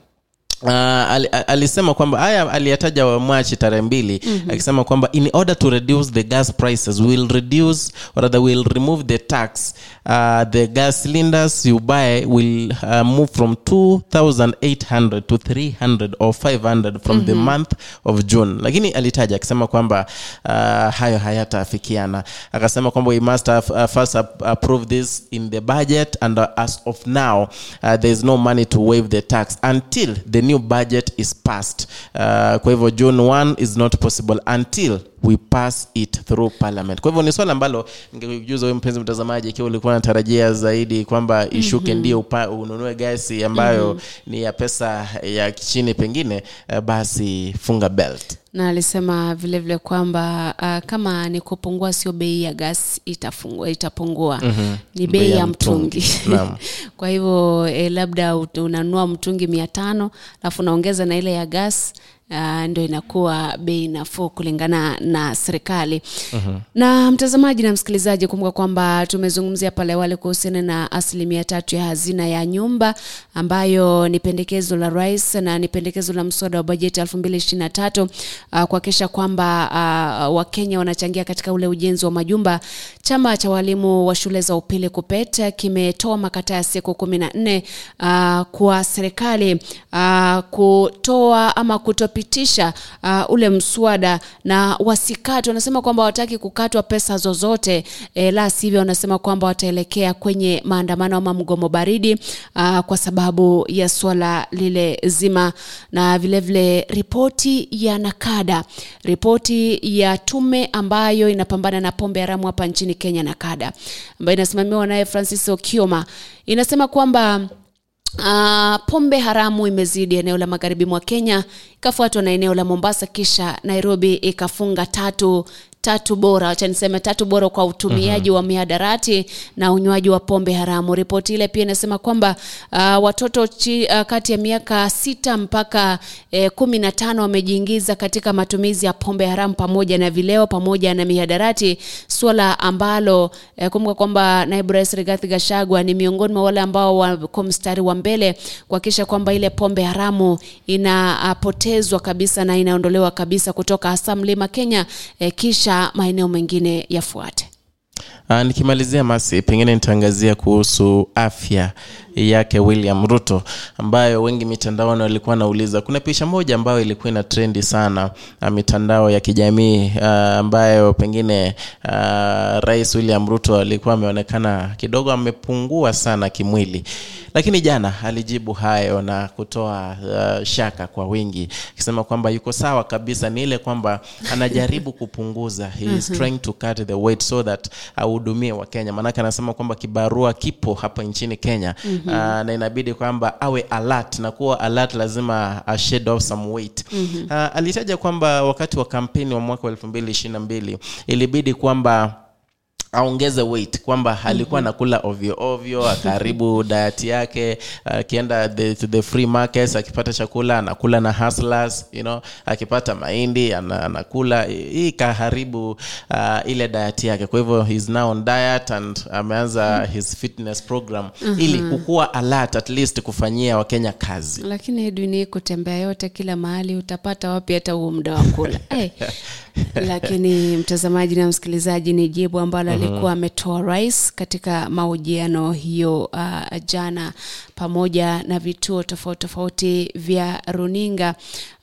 Uh, al, al- alisema kwamba haya aliyataja wamwachi tarehe mbili mm-hmm. akisema kwamba in order to reduce the gas prices will reduce or rather will remove the tax uh, the gas cylinders you buy will uh, move from 2800 to 300 or 500 from mm-hmm. the month of June lakini alitaja akisema kwamba uh, hayo hayataafikiana akasema kwamba we must have, uh, first approve this in the budget and uh, as of now uh, there is no money to waive the tax until the new budget is passed uh, kwa hivyo june 1 is not possible until we pass it through parliament kwa hivyo ni swala ambalo ningekujuza wewe mpenzi mtazamaji ikiwa ulikuwa unatarajia zaidi kwamba ishuke mm-hmm. ndio ununue gasi ambayo mm-hmm. ni ya pesa ya chini pengine uh, basi funga belt na alisema vile vile kwamba uh, kama ni kupungua sio bei ya gas itafungua, itapungua mm-hmm. ni bei ya mtungi mtungi. [LAUGHS] kwa hivyo eh, labda unanunua mtungi mia tano alafu unaongeza na ile ya gas Uh, ndio inakuwa bei nafuu kulingana na serikali uh-huh. na mtazamaji na msikilizaji kumbuka kwamba tumezungumzia pale wale kuhusiana na asilimia tatu ya hazina ya nyumba ambayo ni pendekezo la rais na ni pendekezo la mswada wa bajeti 2023 uh, kuhakikisha kwamba uh, wakenya wanachangia katika ule ujenzi wa majumba chama cha walimu wa shule za upili kupet kimetoa makataa ya siku kumi na nne uh, kwa serikali uh, kutoa ama kutopi watapitisha uh, ule mswada na wasikatwe. Wanasema kwamba hawataki kukatwa pesa zozote e, la sivyo wanasema kwamba wataelekea kwenye maandamano ama mgomo baridi uh, kwa sababu ya swala lile zima, na vilevile ripoti ya Nakada, ripoti ya tume ambayo inapambana na pombe haramu hapa nchini Kenya, Nakada, ambayo inasimamiwa naye Francis Okioma, inasema kwamba Uh, pombe haramu imezidi eneo la magharibi mwa Kenya ikafuatwa na eneo la Mombasa kisha Nairobi ikafunga tatu tatu bora wacha niseme tatu bora kwa utumiaji wa mihadarati na unywaji wa pombe haramu. Ripoti ile pia inasema kwamba uh, watoto chi, uh, kati ya miaka sita mpaka eh, kumi na tano wamejiingiza katika matumizi ya pombe haramu pamoja na vileo pamoja na mihadarati, suala ambalo eh, kumbuka kwamba naibu rais Rigathi Gachagua ni miongoni mwa wale ambao wako mstari wa mbele kuhakikisha kwamba ile pombe haramu inapotezwa kabisa na inaondolewa kabisa kutoka hasa mlima Kenya eh, kisha maeneo mengine yafuate. Uh, nikimalizia masi pengine nitaangazia kuhusu afya yake William Ruto ambayo wengi mitandaoni walikuwa nauliza. Kuna picha moja ambayo ilikuwa ina trendi sana uh, mitandao ya kijamii uh, ambayo pengine uh, Rais William Ruto alikuwa ameonekana kidogo amepungua sana kimwili, lakini jana alijibu hayo na kutoa uh, shaka kwa wingi akisema kwamba yuko sawa kabisa, ni ile kwamba anajaribu kupunguza, he is trying to cut the weight so that ahudumie Wakenya, maanake anasema kwamba kibarua kipo hapa nchini Kenya mm-hmm. uh, na inabidi kwamba awe alert na kuwa alert lazima a shed off some weight mm-hmm. uh, alitaja kwamba wakati wa kampeni wa mwaka wa elfu mbili ishirini na mbili ilibidi kwamba aongeze weight kwamba alikuwa anakula ovyo ovyo [LAUGHS] akaharibu diet yake akienda the, to the free markets akipata chakula anakula na hustlers you know akipata mahindi ana- anakula hii ikaharibu uh, ile diet yake. Kwa hivyo he's now on diet and ameanza his fitness program ili kukuwa alert at least kufanyia wakenya kazi. Lakini Edwin, kutembea yote kila mahali utapata wapi hata huo muda wa kula? Hey. [LAUGHS] Lakini mtazamaji na msikilizaji, ni jibu ambalo alikuwa ametoa rais katika mahojiano hiyo uh, jana pamoja na vituo tofauti tofauti vya runinga.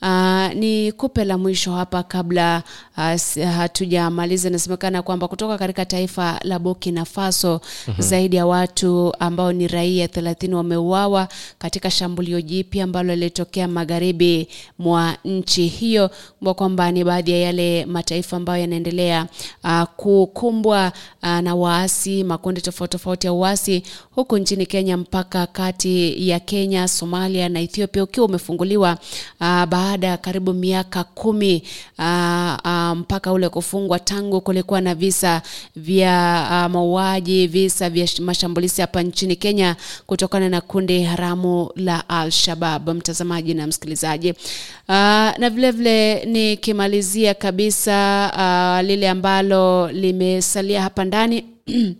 Uh, ni kupe la mwisho hapa kabla uh, hatujamaliza. Inasemekana kwamba kutoka katika taifa la Burkina Faso zaidi ya watu ambao ni raia thelathini wameuawa katika shambulio jipya ambalo lilitokea magharibi mwa nchi hiyo, kwa kwamba ni baadhi ya yale mataifa ambayo yanaendelea uh, kukumbwa uh, na waasi, makundi tofauti tofauti ya uasi huku nchini Kenya. Mpaka kati ya Kenya, Somalia na Ethiopia ukiwa umefunguliwa uh, baada ya karibu miaka kumi uh, uh, mpaka ule kufungwa, tangu kulikuwa na visa vya uh, mauaji, visa vya mashambulizi hapa nchini Kenya kutokana na kundi haramu la Al-Shabab, mtazamaji na msikilizaji. Uh, na vile vile nikimalizia kabisa uh, lile ambalo limesalia hapa ndani [CLEARS THROAT]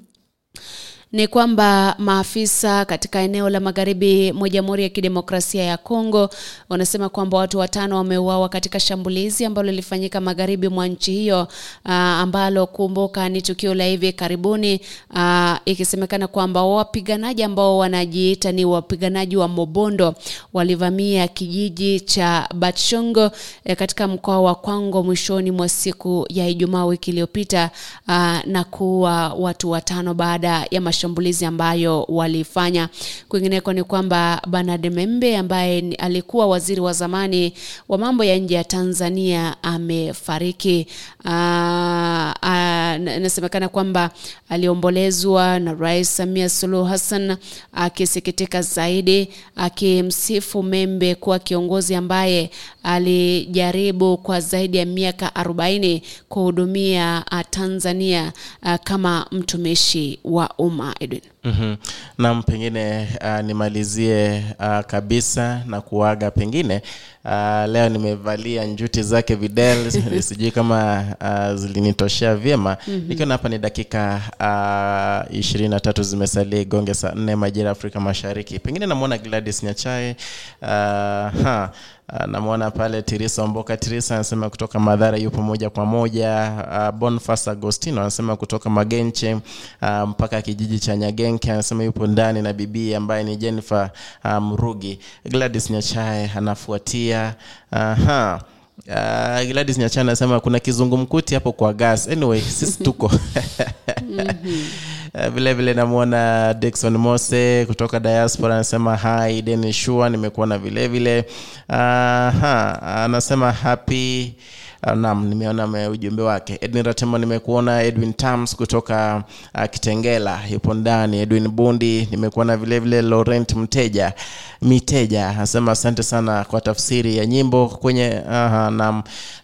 ni kwamba maafisa katika eneo la magharibi mwa Jamhuri ya Kidemokrasia ya Kongo wanasema kwamba watu watano wameuawa katika shambulizi ambalo lilifanyika magharibi mwa nchi hiyo, uh, ambalo kumbuka ni tukio la hivi karibuni, uh, ikisemekana kwamba wapiganaji ambao wanajiita ni wapiganaji wa Mobondo walivamia kijiji cha Batshongo eh, katika mkoa wa Kwango mwishoni mwa siku ya Ijumaa wiki iliyopita uh, na kuwa watu watano baada ya mashambulizi ambayo walifanya. Kwingineko ni kwamba Bernard Membe ambaye alikuwa waziri wa zamani wa mambo ya nje ya Tanzania amefariki. Uh, na- Inasemekana kwamba aliombolezwa na Rais Samia Suluhu Hassan akisikitika zaidi, akimsifu Membe kuwa kiongozi ambaye alijaribu kwa zaidi ya miaka 40 kuhudumia ah, Tanzania ah, kama mtumishi wa umma Edwin. Mm-hmm. nam pengine uh, nimalizie uh, kabisa na kuaga pengine. Uh, leo nimevalia njuti zake videl [LAUGHS] sijui kama uh, zilinitoshea vyema. Mm-hmm. nikiona hapa ni dakika ishirini na tatu zimesalia igonge saa nne majira ya afrika mashariki. Pengine namwona gladys nyachae. Uh, ha, namwona pale tirisa Mboka. tirisa anasema kutoka madhara yupo moja kwa moja. Uh, bonfas agostino anasema kutoka magenche uh, mpaka kijiji cha nyagenke anasema yupo ndani na bibii ambaye ni jennifer mrugi. Gladys nyachae anafuatia. Aha. Uh, Gladys Nyachana anasema kuna kizungumkuti hapo kwa gas. Anyway, sisi tuko. Uh, [LAUGHS] vile vile namwona dikson Mose kutoka diaspora anasema hi denishua nimekuona vile vile. Aha, anasema happy. Nam nimeona ujumbe wake. Edwin ratemo nimekuona. Edwin tams kutoka uh, kitengela yupo ndani. Edwin bundi nimekuona vilevile vile. Laurent mteja miteja anasema asante sana kwa tafsiri ya nyimbo kwenye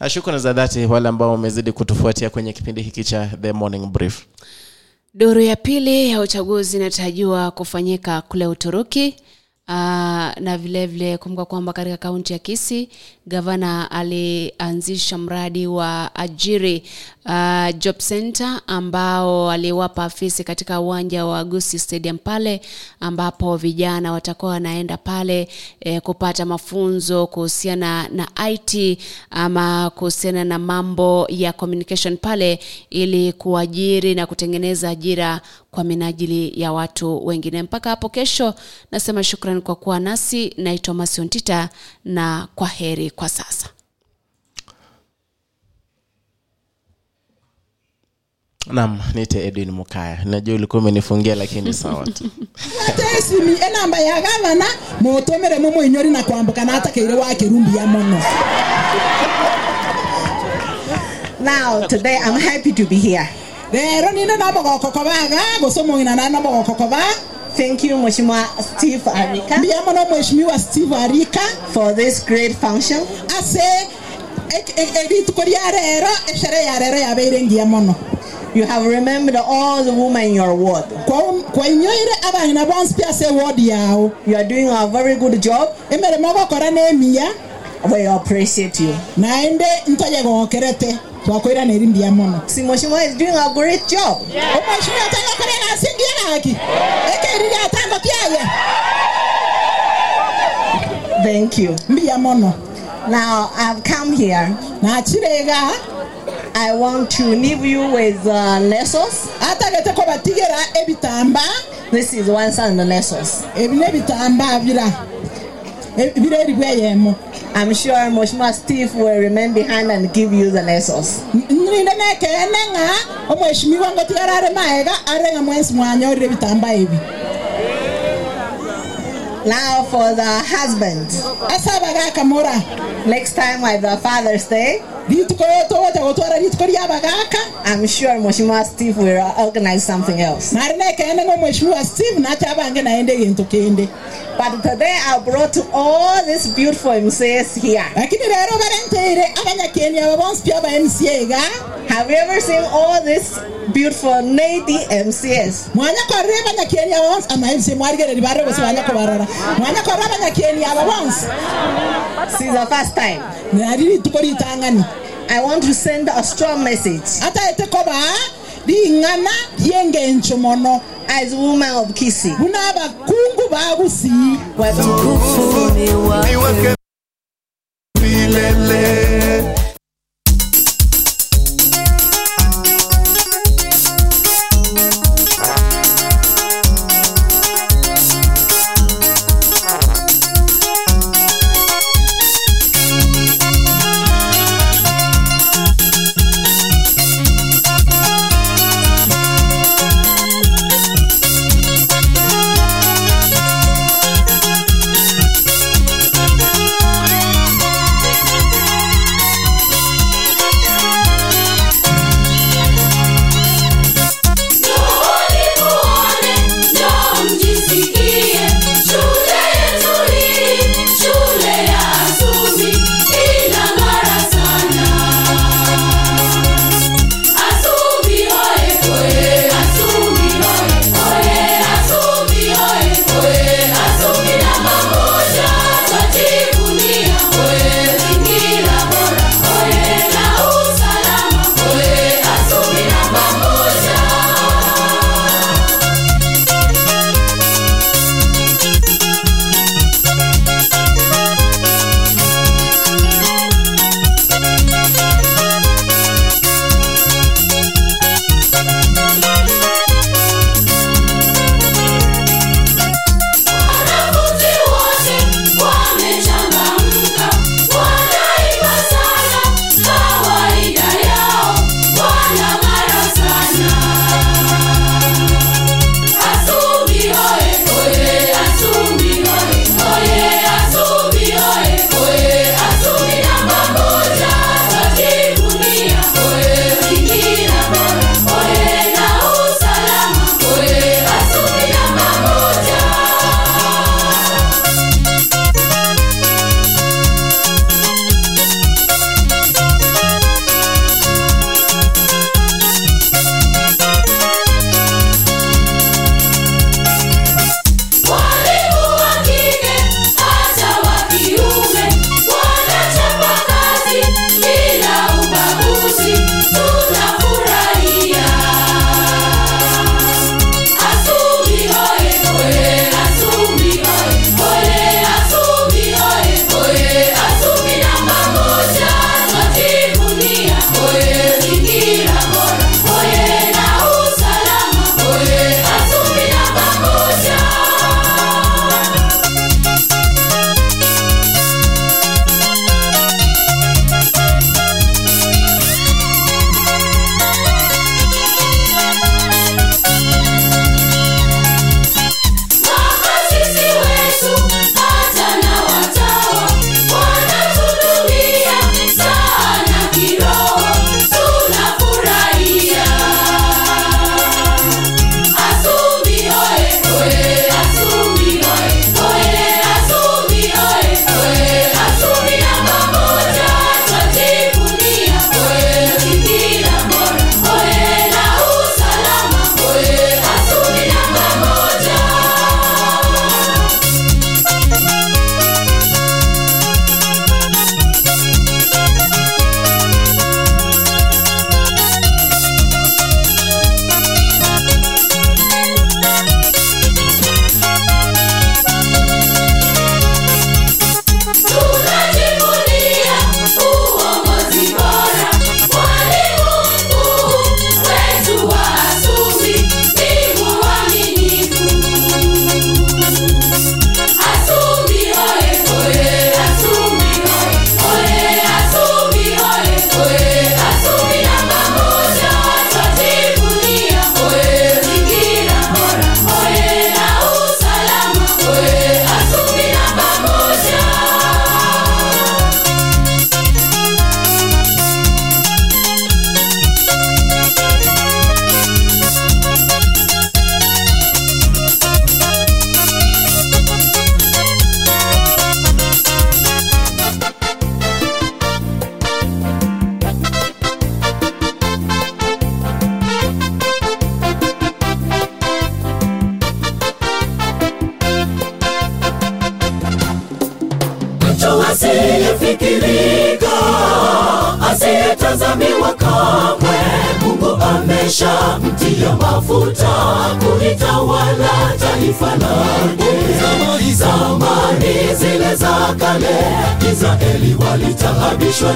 Uh, shukrani za dhati wale ambao wamezidi kutufuatia kwenye kipindi hiki cha the morning brief Duru ya pili ya uchaguzi inatarajiwa kufanyika kule Uturuki. Uh, na vilevile vile kumbuka kwamba katika kaunti ya Kisii gavana alianzisha mradi wa ajiri uh, job center ambao aliwapa afisi katika uwanja wa Gusi Stadium pale ambapo vijana watakuwa wanaenda pale eh, kupata mafunzo kuhusiana na IT ama kuhusiana na mambo ya communication pale ili kuajiri na kutengeneza ajira kwa minajili ya watu wengine. Mpaka hapo kesho, nasema shukrani kwa kuwa nasi. Naitwa Masiontita na kwa heri kwa sasa. Naam nite edwin mukaya. Najua ulikuwa umenifungia lakini sawa tu. Enamba ya gavana mutumire mumuinyori na kwambuka na wa wakirumbia muno. Now, today I'm happy to be here. rero nine na mogoko gusomong'ina na na mogoko Thank you, Mheshimiwa Steve Arika, mbia muno mweshimiwa steve arika. For this great function. ase erituko ria rero eshere ya rero yabeire ngia muno You have remembered all the women in your ward. Kwa- kwainyoire abang'ina bonsi pia ase wodi yao You are doing a very good job. emeremo gokora nemiya We appreciate you. naende ntoye gokerete twakwira neri mbia muno See, Mheshimiwa is doing a great job. omweshimiwa tagokore gasi ngia gaki ekerire atango kiaye Thank you. mbia muno Now, I've come here. nachirega I want to leave you with uh, lessons. atagete kobatigera ebitamba This is one son the lessons. ebi nebitamba bira E- bireri bweyemo I'm sure Mheshimiwa Steve will remain behind and give you the lessons. ninde nekene ng'a omweshimiwa ngotigara are maega are ng'a mwensi mwanyorire ebitamba ebi Now, for the husband. ase abagakamura Next time at the Father's Day, rituko gotwara rituko ria abagaka I'm sure Mheshimiwa Steve will organize something else. nari nekene ng'a omweshimiwa steve nacha abange naende egento kende But today I brought all these beautiful MCs here. lakini rero barenteire abanyakeni aba bonsi pia aba mca iga Have you ever seen all these beautiful lady MCs? mwanyakorire abanyakeni aba bonsi ama mca mwarigereri bare gose banyakobarora mwanyakorire abanyakeni aba bonsi This is the first time. nari rituko ritang'ani I want to send a strong message. Ataete koba ring'ana ryengencho mono as woman of Kisi.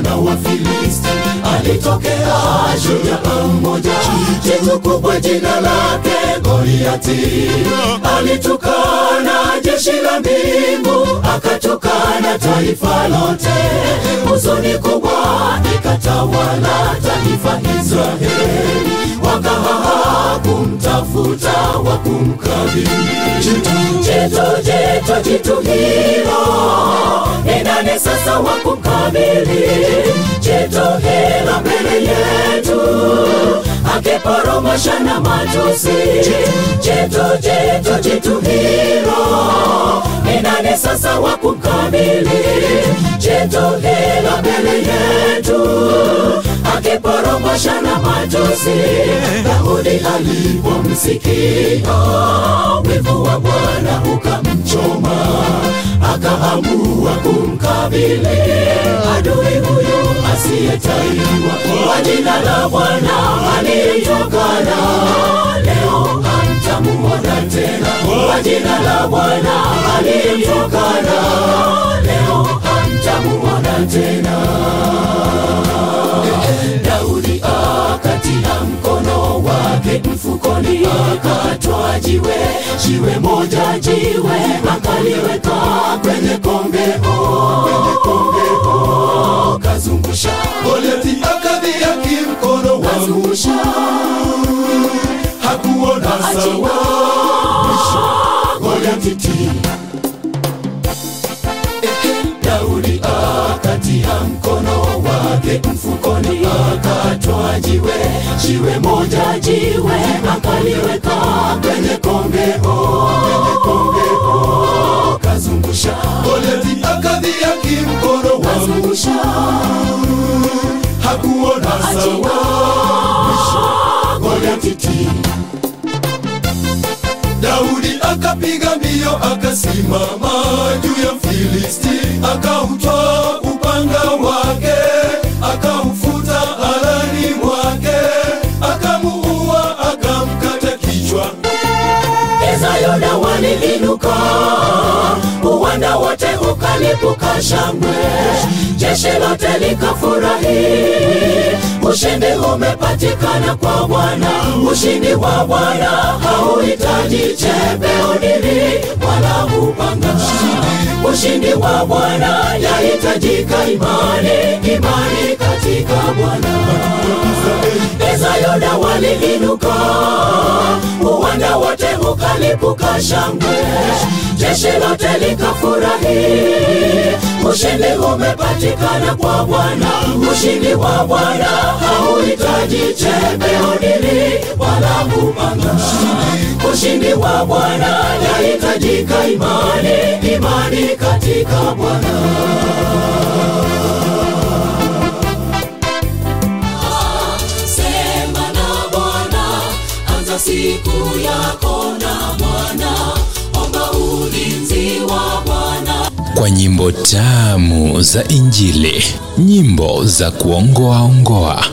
Na wafilisti alitokea shujaa mmoja jitu kubwa jina lake goliati. Alitukana jeshi la mbingu akatukana taifa lote. Huzuni kubwa ikatawala taifa israeli. Wakahaha kumtafuta wa kumkabili. Jitu hilo. Ni sasa wa kumkabili? Jitu hilo mbele yetu. Akiporomosha na matusi. Jitu jitu jitu hilo. Ni sasa wa kumkabili? Jitu hilo mbele yetu akiporomosha na matusi daudi alipomsikia wivu wa bwana ukamchoma akaamua kumkabili. Adui huyu asiyetaiwa kwa jina la bwana aliyetokana leo amtamuona tena. Kwa jina la bwana aliyetokana leo amtamuona tena daudi akatia mkono wake mfukoni akatwa jiwe jiwe moja jiwe akaliweka kwenye kongeo kazungusha wangu, hakuona sawa. Daudi akatia mkono wake. Mfukoni akatoa jiwe jiwe moja jiwe akaliweka kwenye kongeo kwenye wangu, hakuona sawa. Daudi akapiga mbio akasimama juu ya Filisti, akautwaa uwanda wote ukalipuka shangwe, jeshi lote likafurahi. Ushindi umepatikana kwa Bwana, ushindi wa Bwana hauhitaji chembe, nili wala upanga. Ushindi wa Bwana yahitajika imani, imani katika Bwana. Ezayona waliinuka, uwanda wote ukalipuka shangwe, jeshi lote likafurahi. Ushindi umepatikana kwa Bwana, ushindi wa Bwana hauhitaji chembe nili wala upanga. Ushindi wa Bwana yahitajika imani, imani katika Bwana. sema na Bwana, anza siku yako na Bwana, omba ulinzi wa Bwana. Kwa nyimbo tamu za Injili, nyimbo za kuongoaongoa.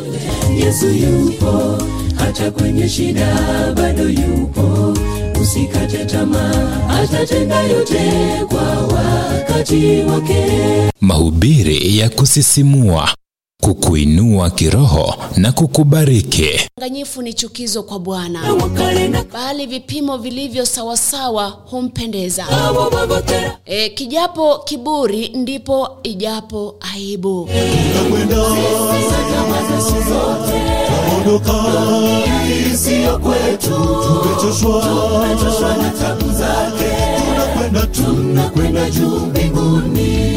Yesu yupo hata kwenye shida, bado yupo. Usikate tamaa, atatenda yote kwa wakati wake. mahubiri ya kusisimua, kukuinua kiroho na kukubariki. Udanganyifu ni chukizo kwa Bwana, bali vipimo vilivyo sawasawa humpendeza. E, kijapo kiburi ndipo ijapo aibu. tumechoshwa na tabu zake, tunakwenda juu mbinguni.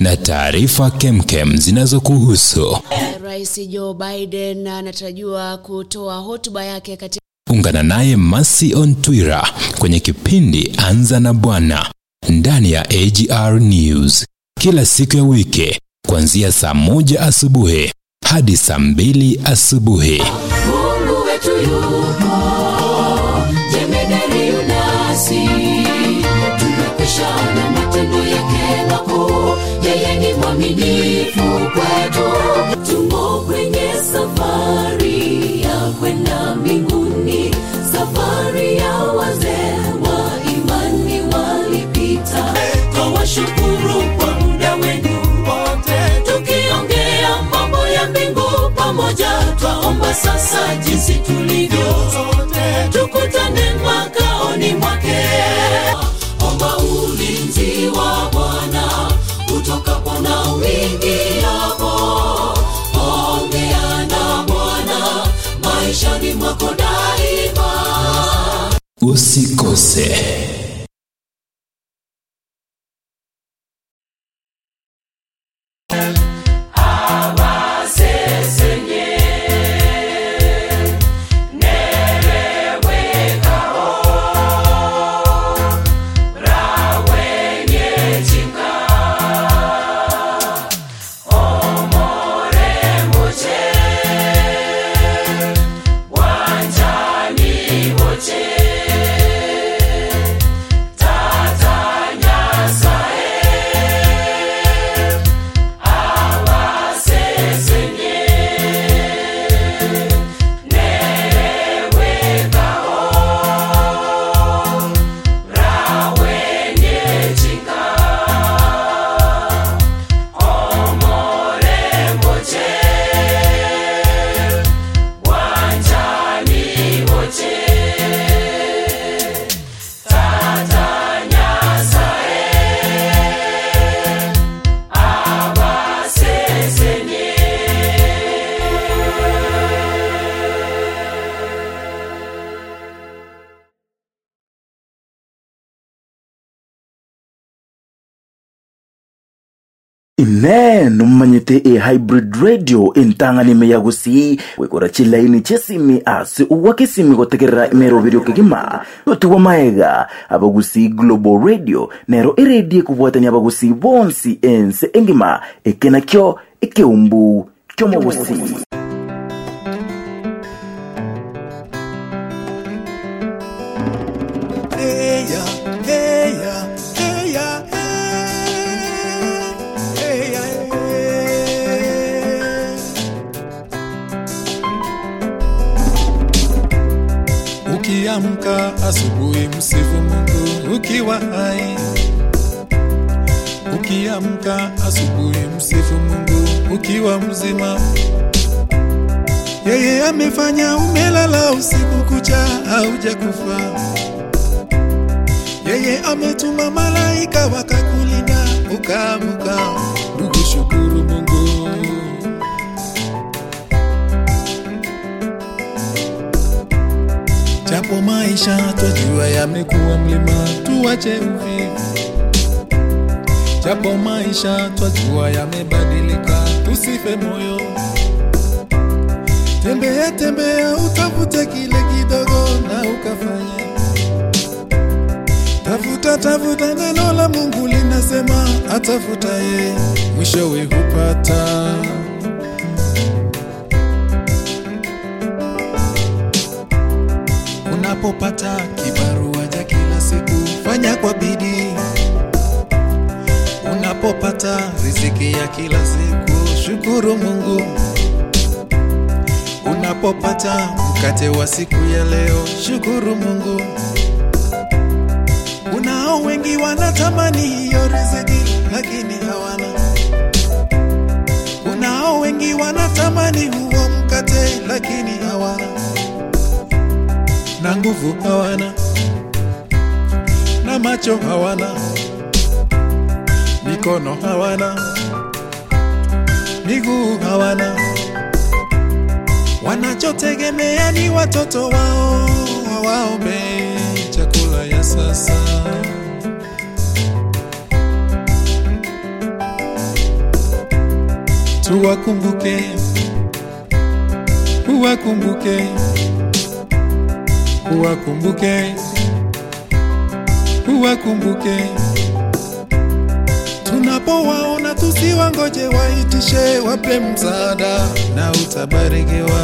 na taarifa kemkem zinazokuhusu. Rais Joe Biden anatarajiwa kutoa hotuba yake katika Ungana naye Masi on Twitter kwenye kipindi Anza na Bwana ndani ya AGR News kila siku ya wiki kuanzia saa moja asubuhi hadi saa mbili asubuhi. Sasa jinsi tulivyo tukutane makaoni mwake. Omba ulinzi wa bwana utokapo na uingiapo ongea na bwana maishani mwako daima. Usikose ineno mmanyite e-hybrid radio entanganime ya gusi. Wikora chilaini chesimi asi uwakisimi gotegerera imerovirio kigima yotiwa maega abagusi global radio nero iredie kubwatania abagusi bonsi ense engima ekenakyo ekeumbu kyomogusi Eya, Ukiamka asubuhi msifu Mungu ukiwa hai. Ukiamka asubuhi msifu Mungu ukiwa mzima. Yeye amefanya umelala usiku kucha haujakufa. Yeye ametuma malaika wakakulinda ukaamuka. Ndugu, shukuru Mungu. Japo maisha twajua yamekuwa mlima, tuwache uvivu. Japo maisha twajua yamebadilika, tusife moyo. Tembea tembea, utafute kile kidogo na ukafanye tafuta tafuta, neno la Mungu linasema atafutaye mwishowe hupata. Unapopata kibarua cha kila siku, fanya kwa bidii. Unapopata riziki ya kila siku, shukuru Mungu. Unapopata mkate wa siku ya leo, shukuru Mungu. Kunao wengi wanatamani hiyo riziki lakini hawana. Kunao wengi wanatamani huo mkate lakini hawana, na nguvu hawana, na macho hawana, mikono hawana, miguu hawana. Wanachotegemea ni watoto wao wawaombe chakula ya sasa. Tuwakumbuke, uwakumbuke, uwakumbuke, uwakumbuke. Tunapowaona tusiwangoje waitishe, wape msaada na utabarikiwa.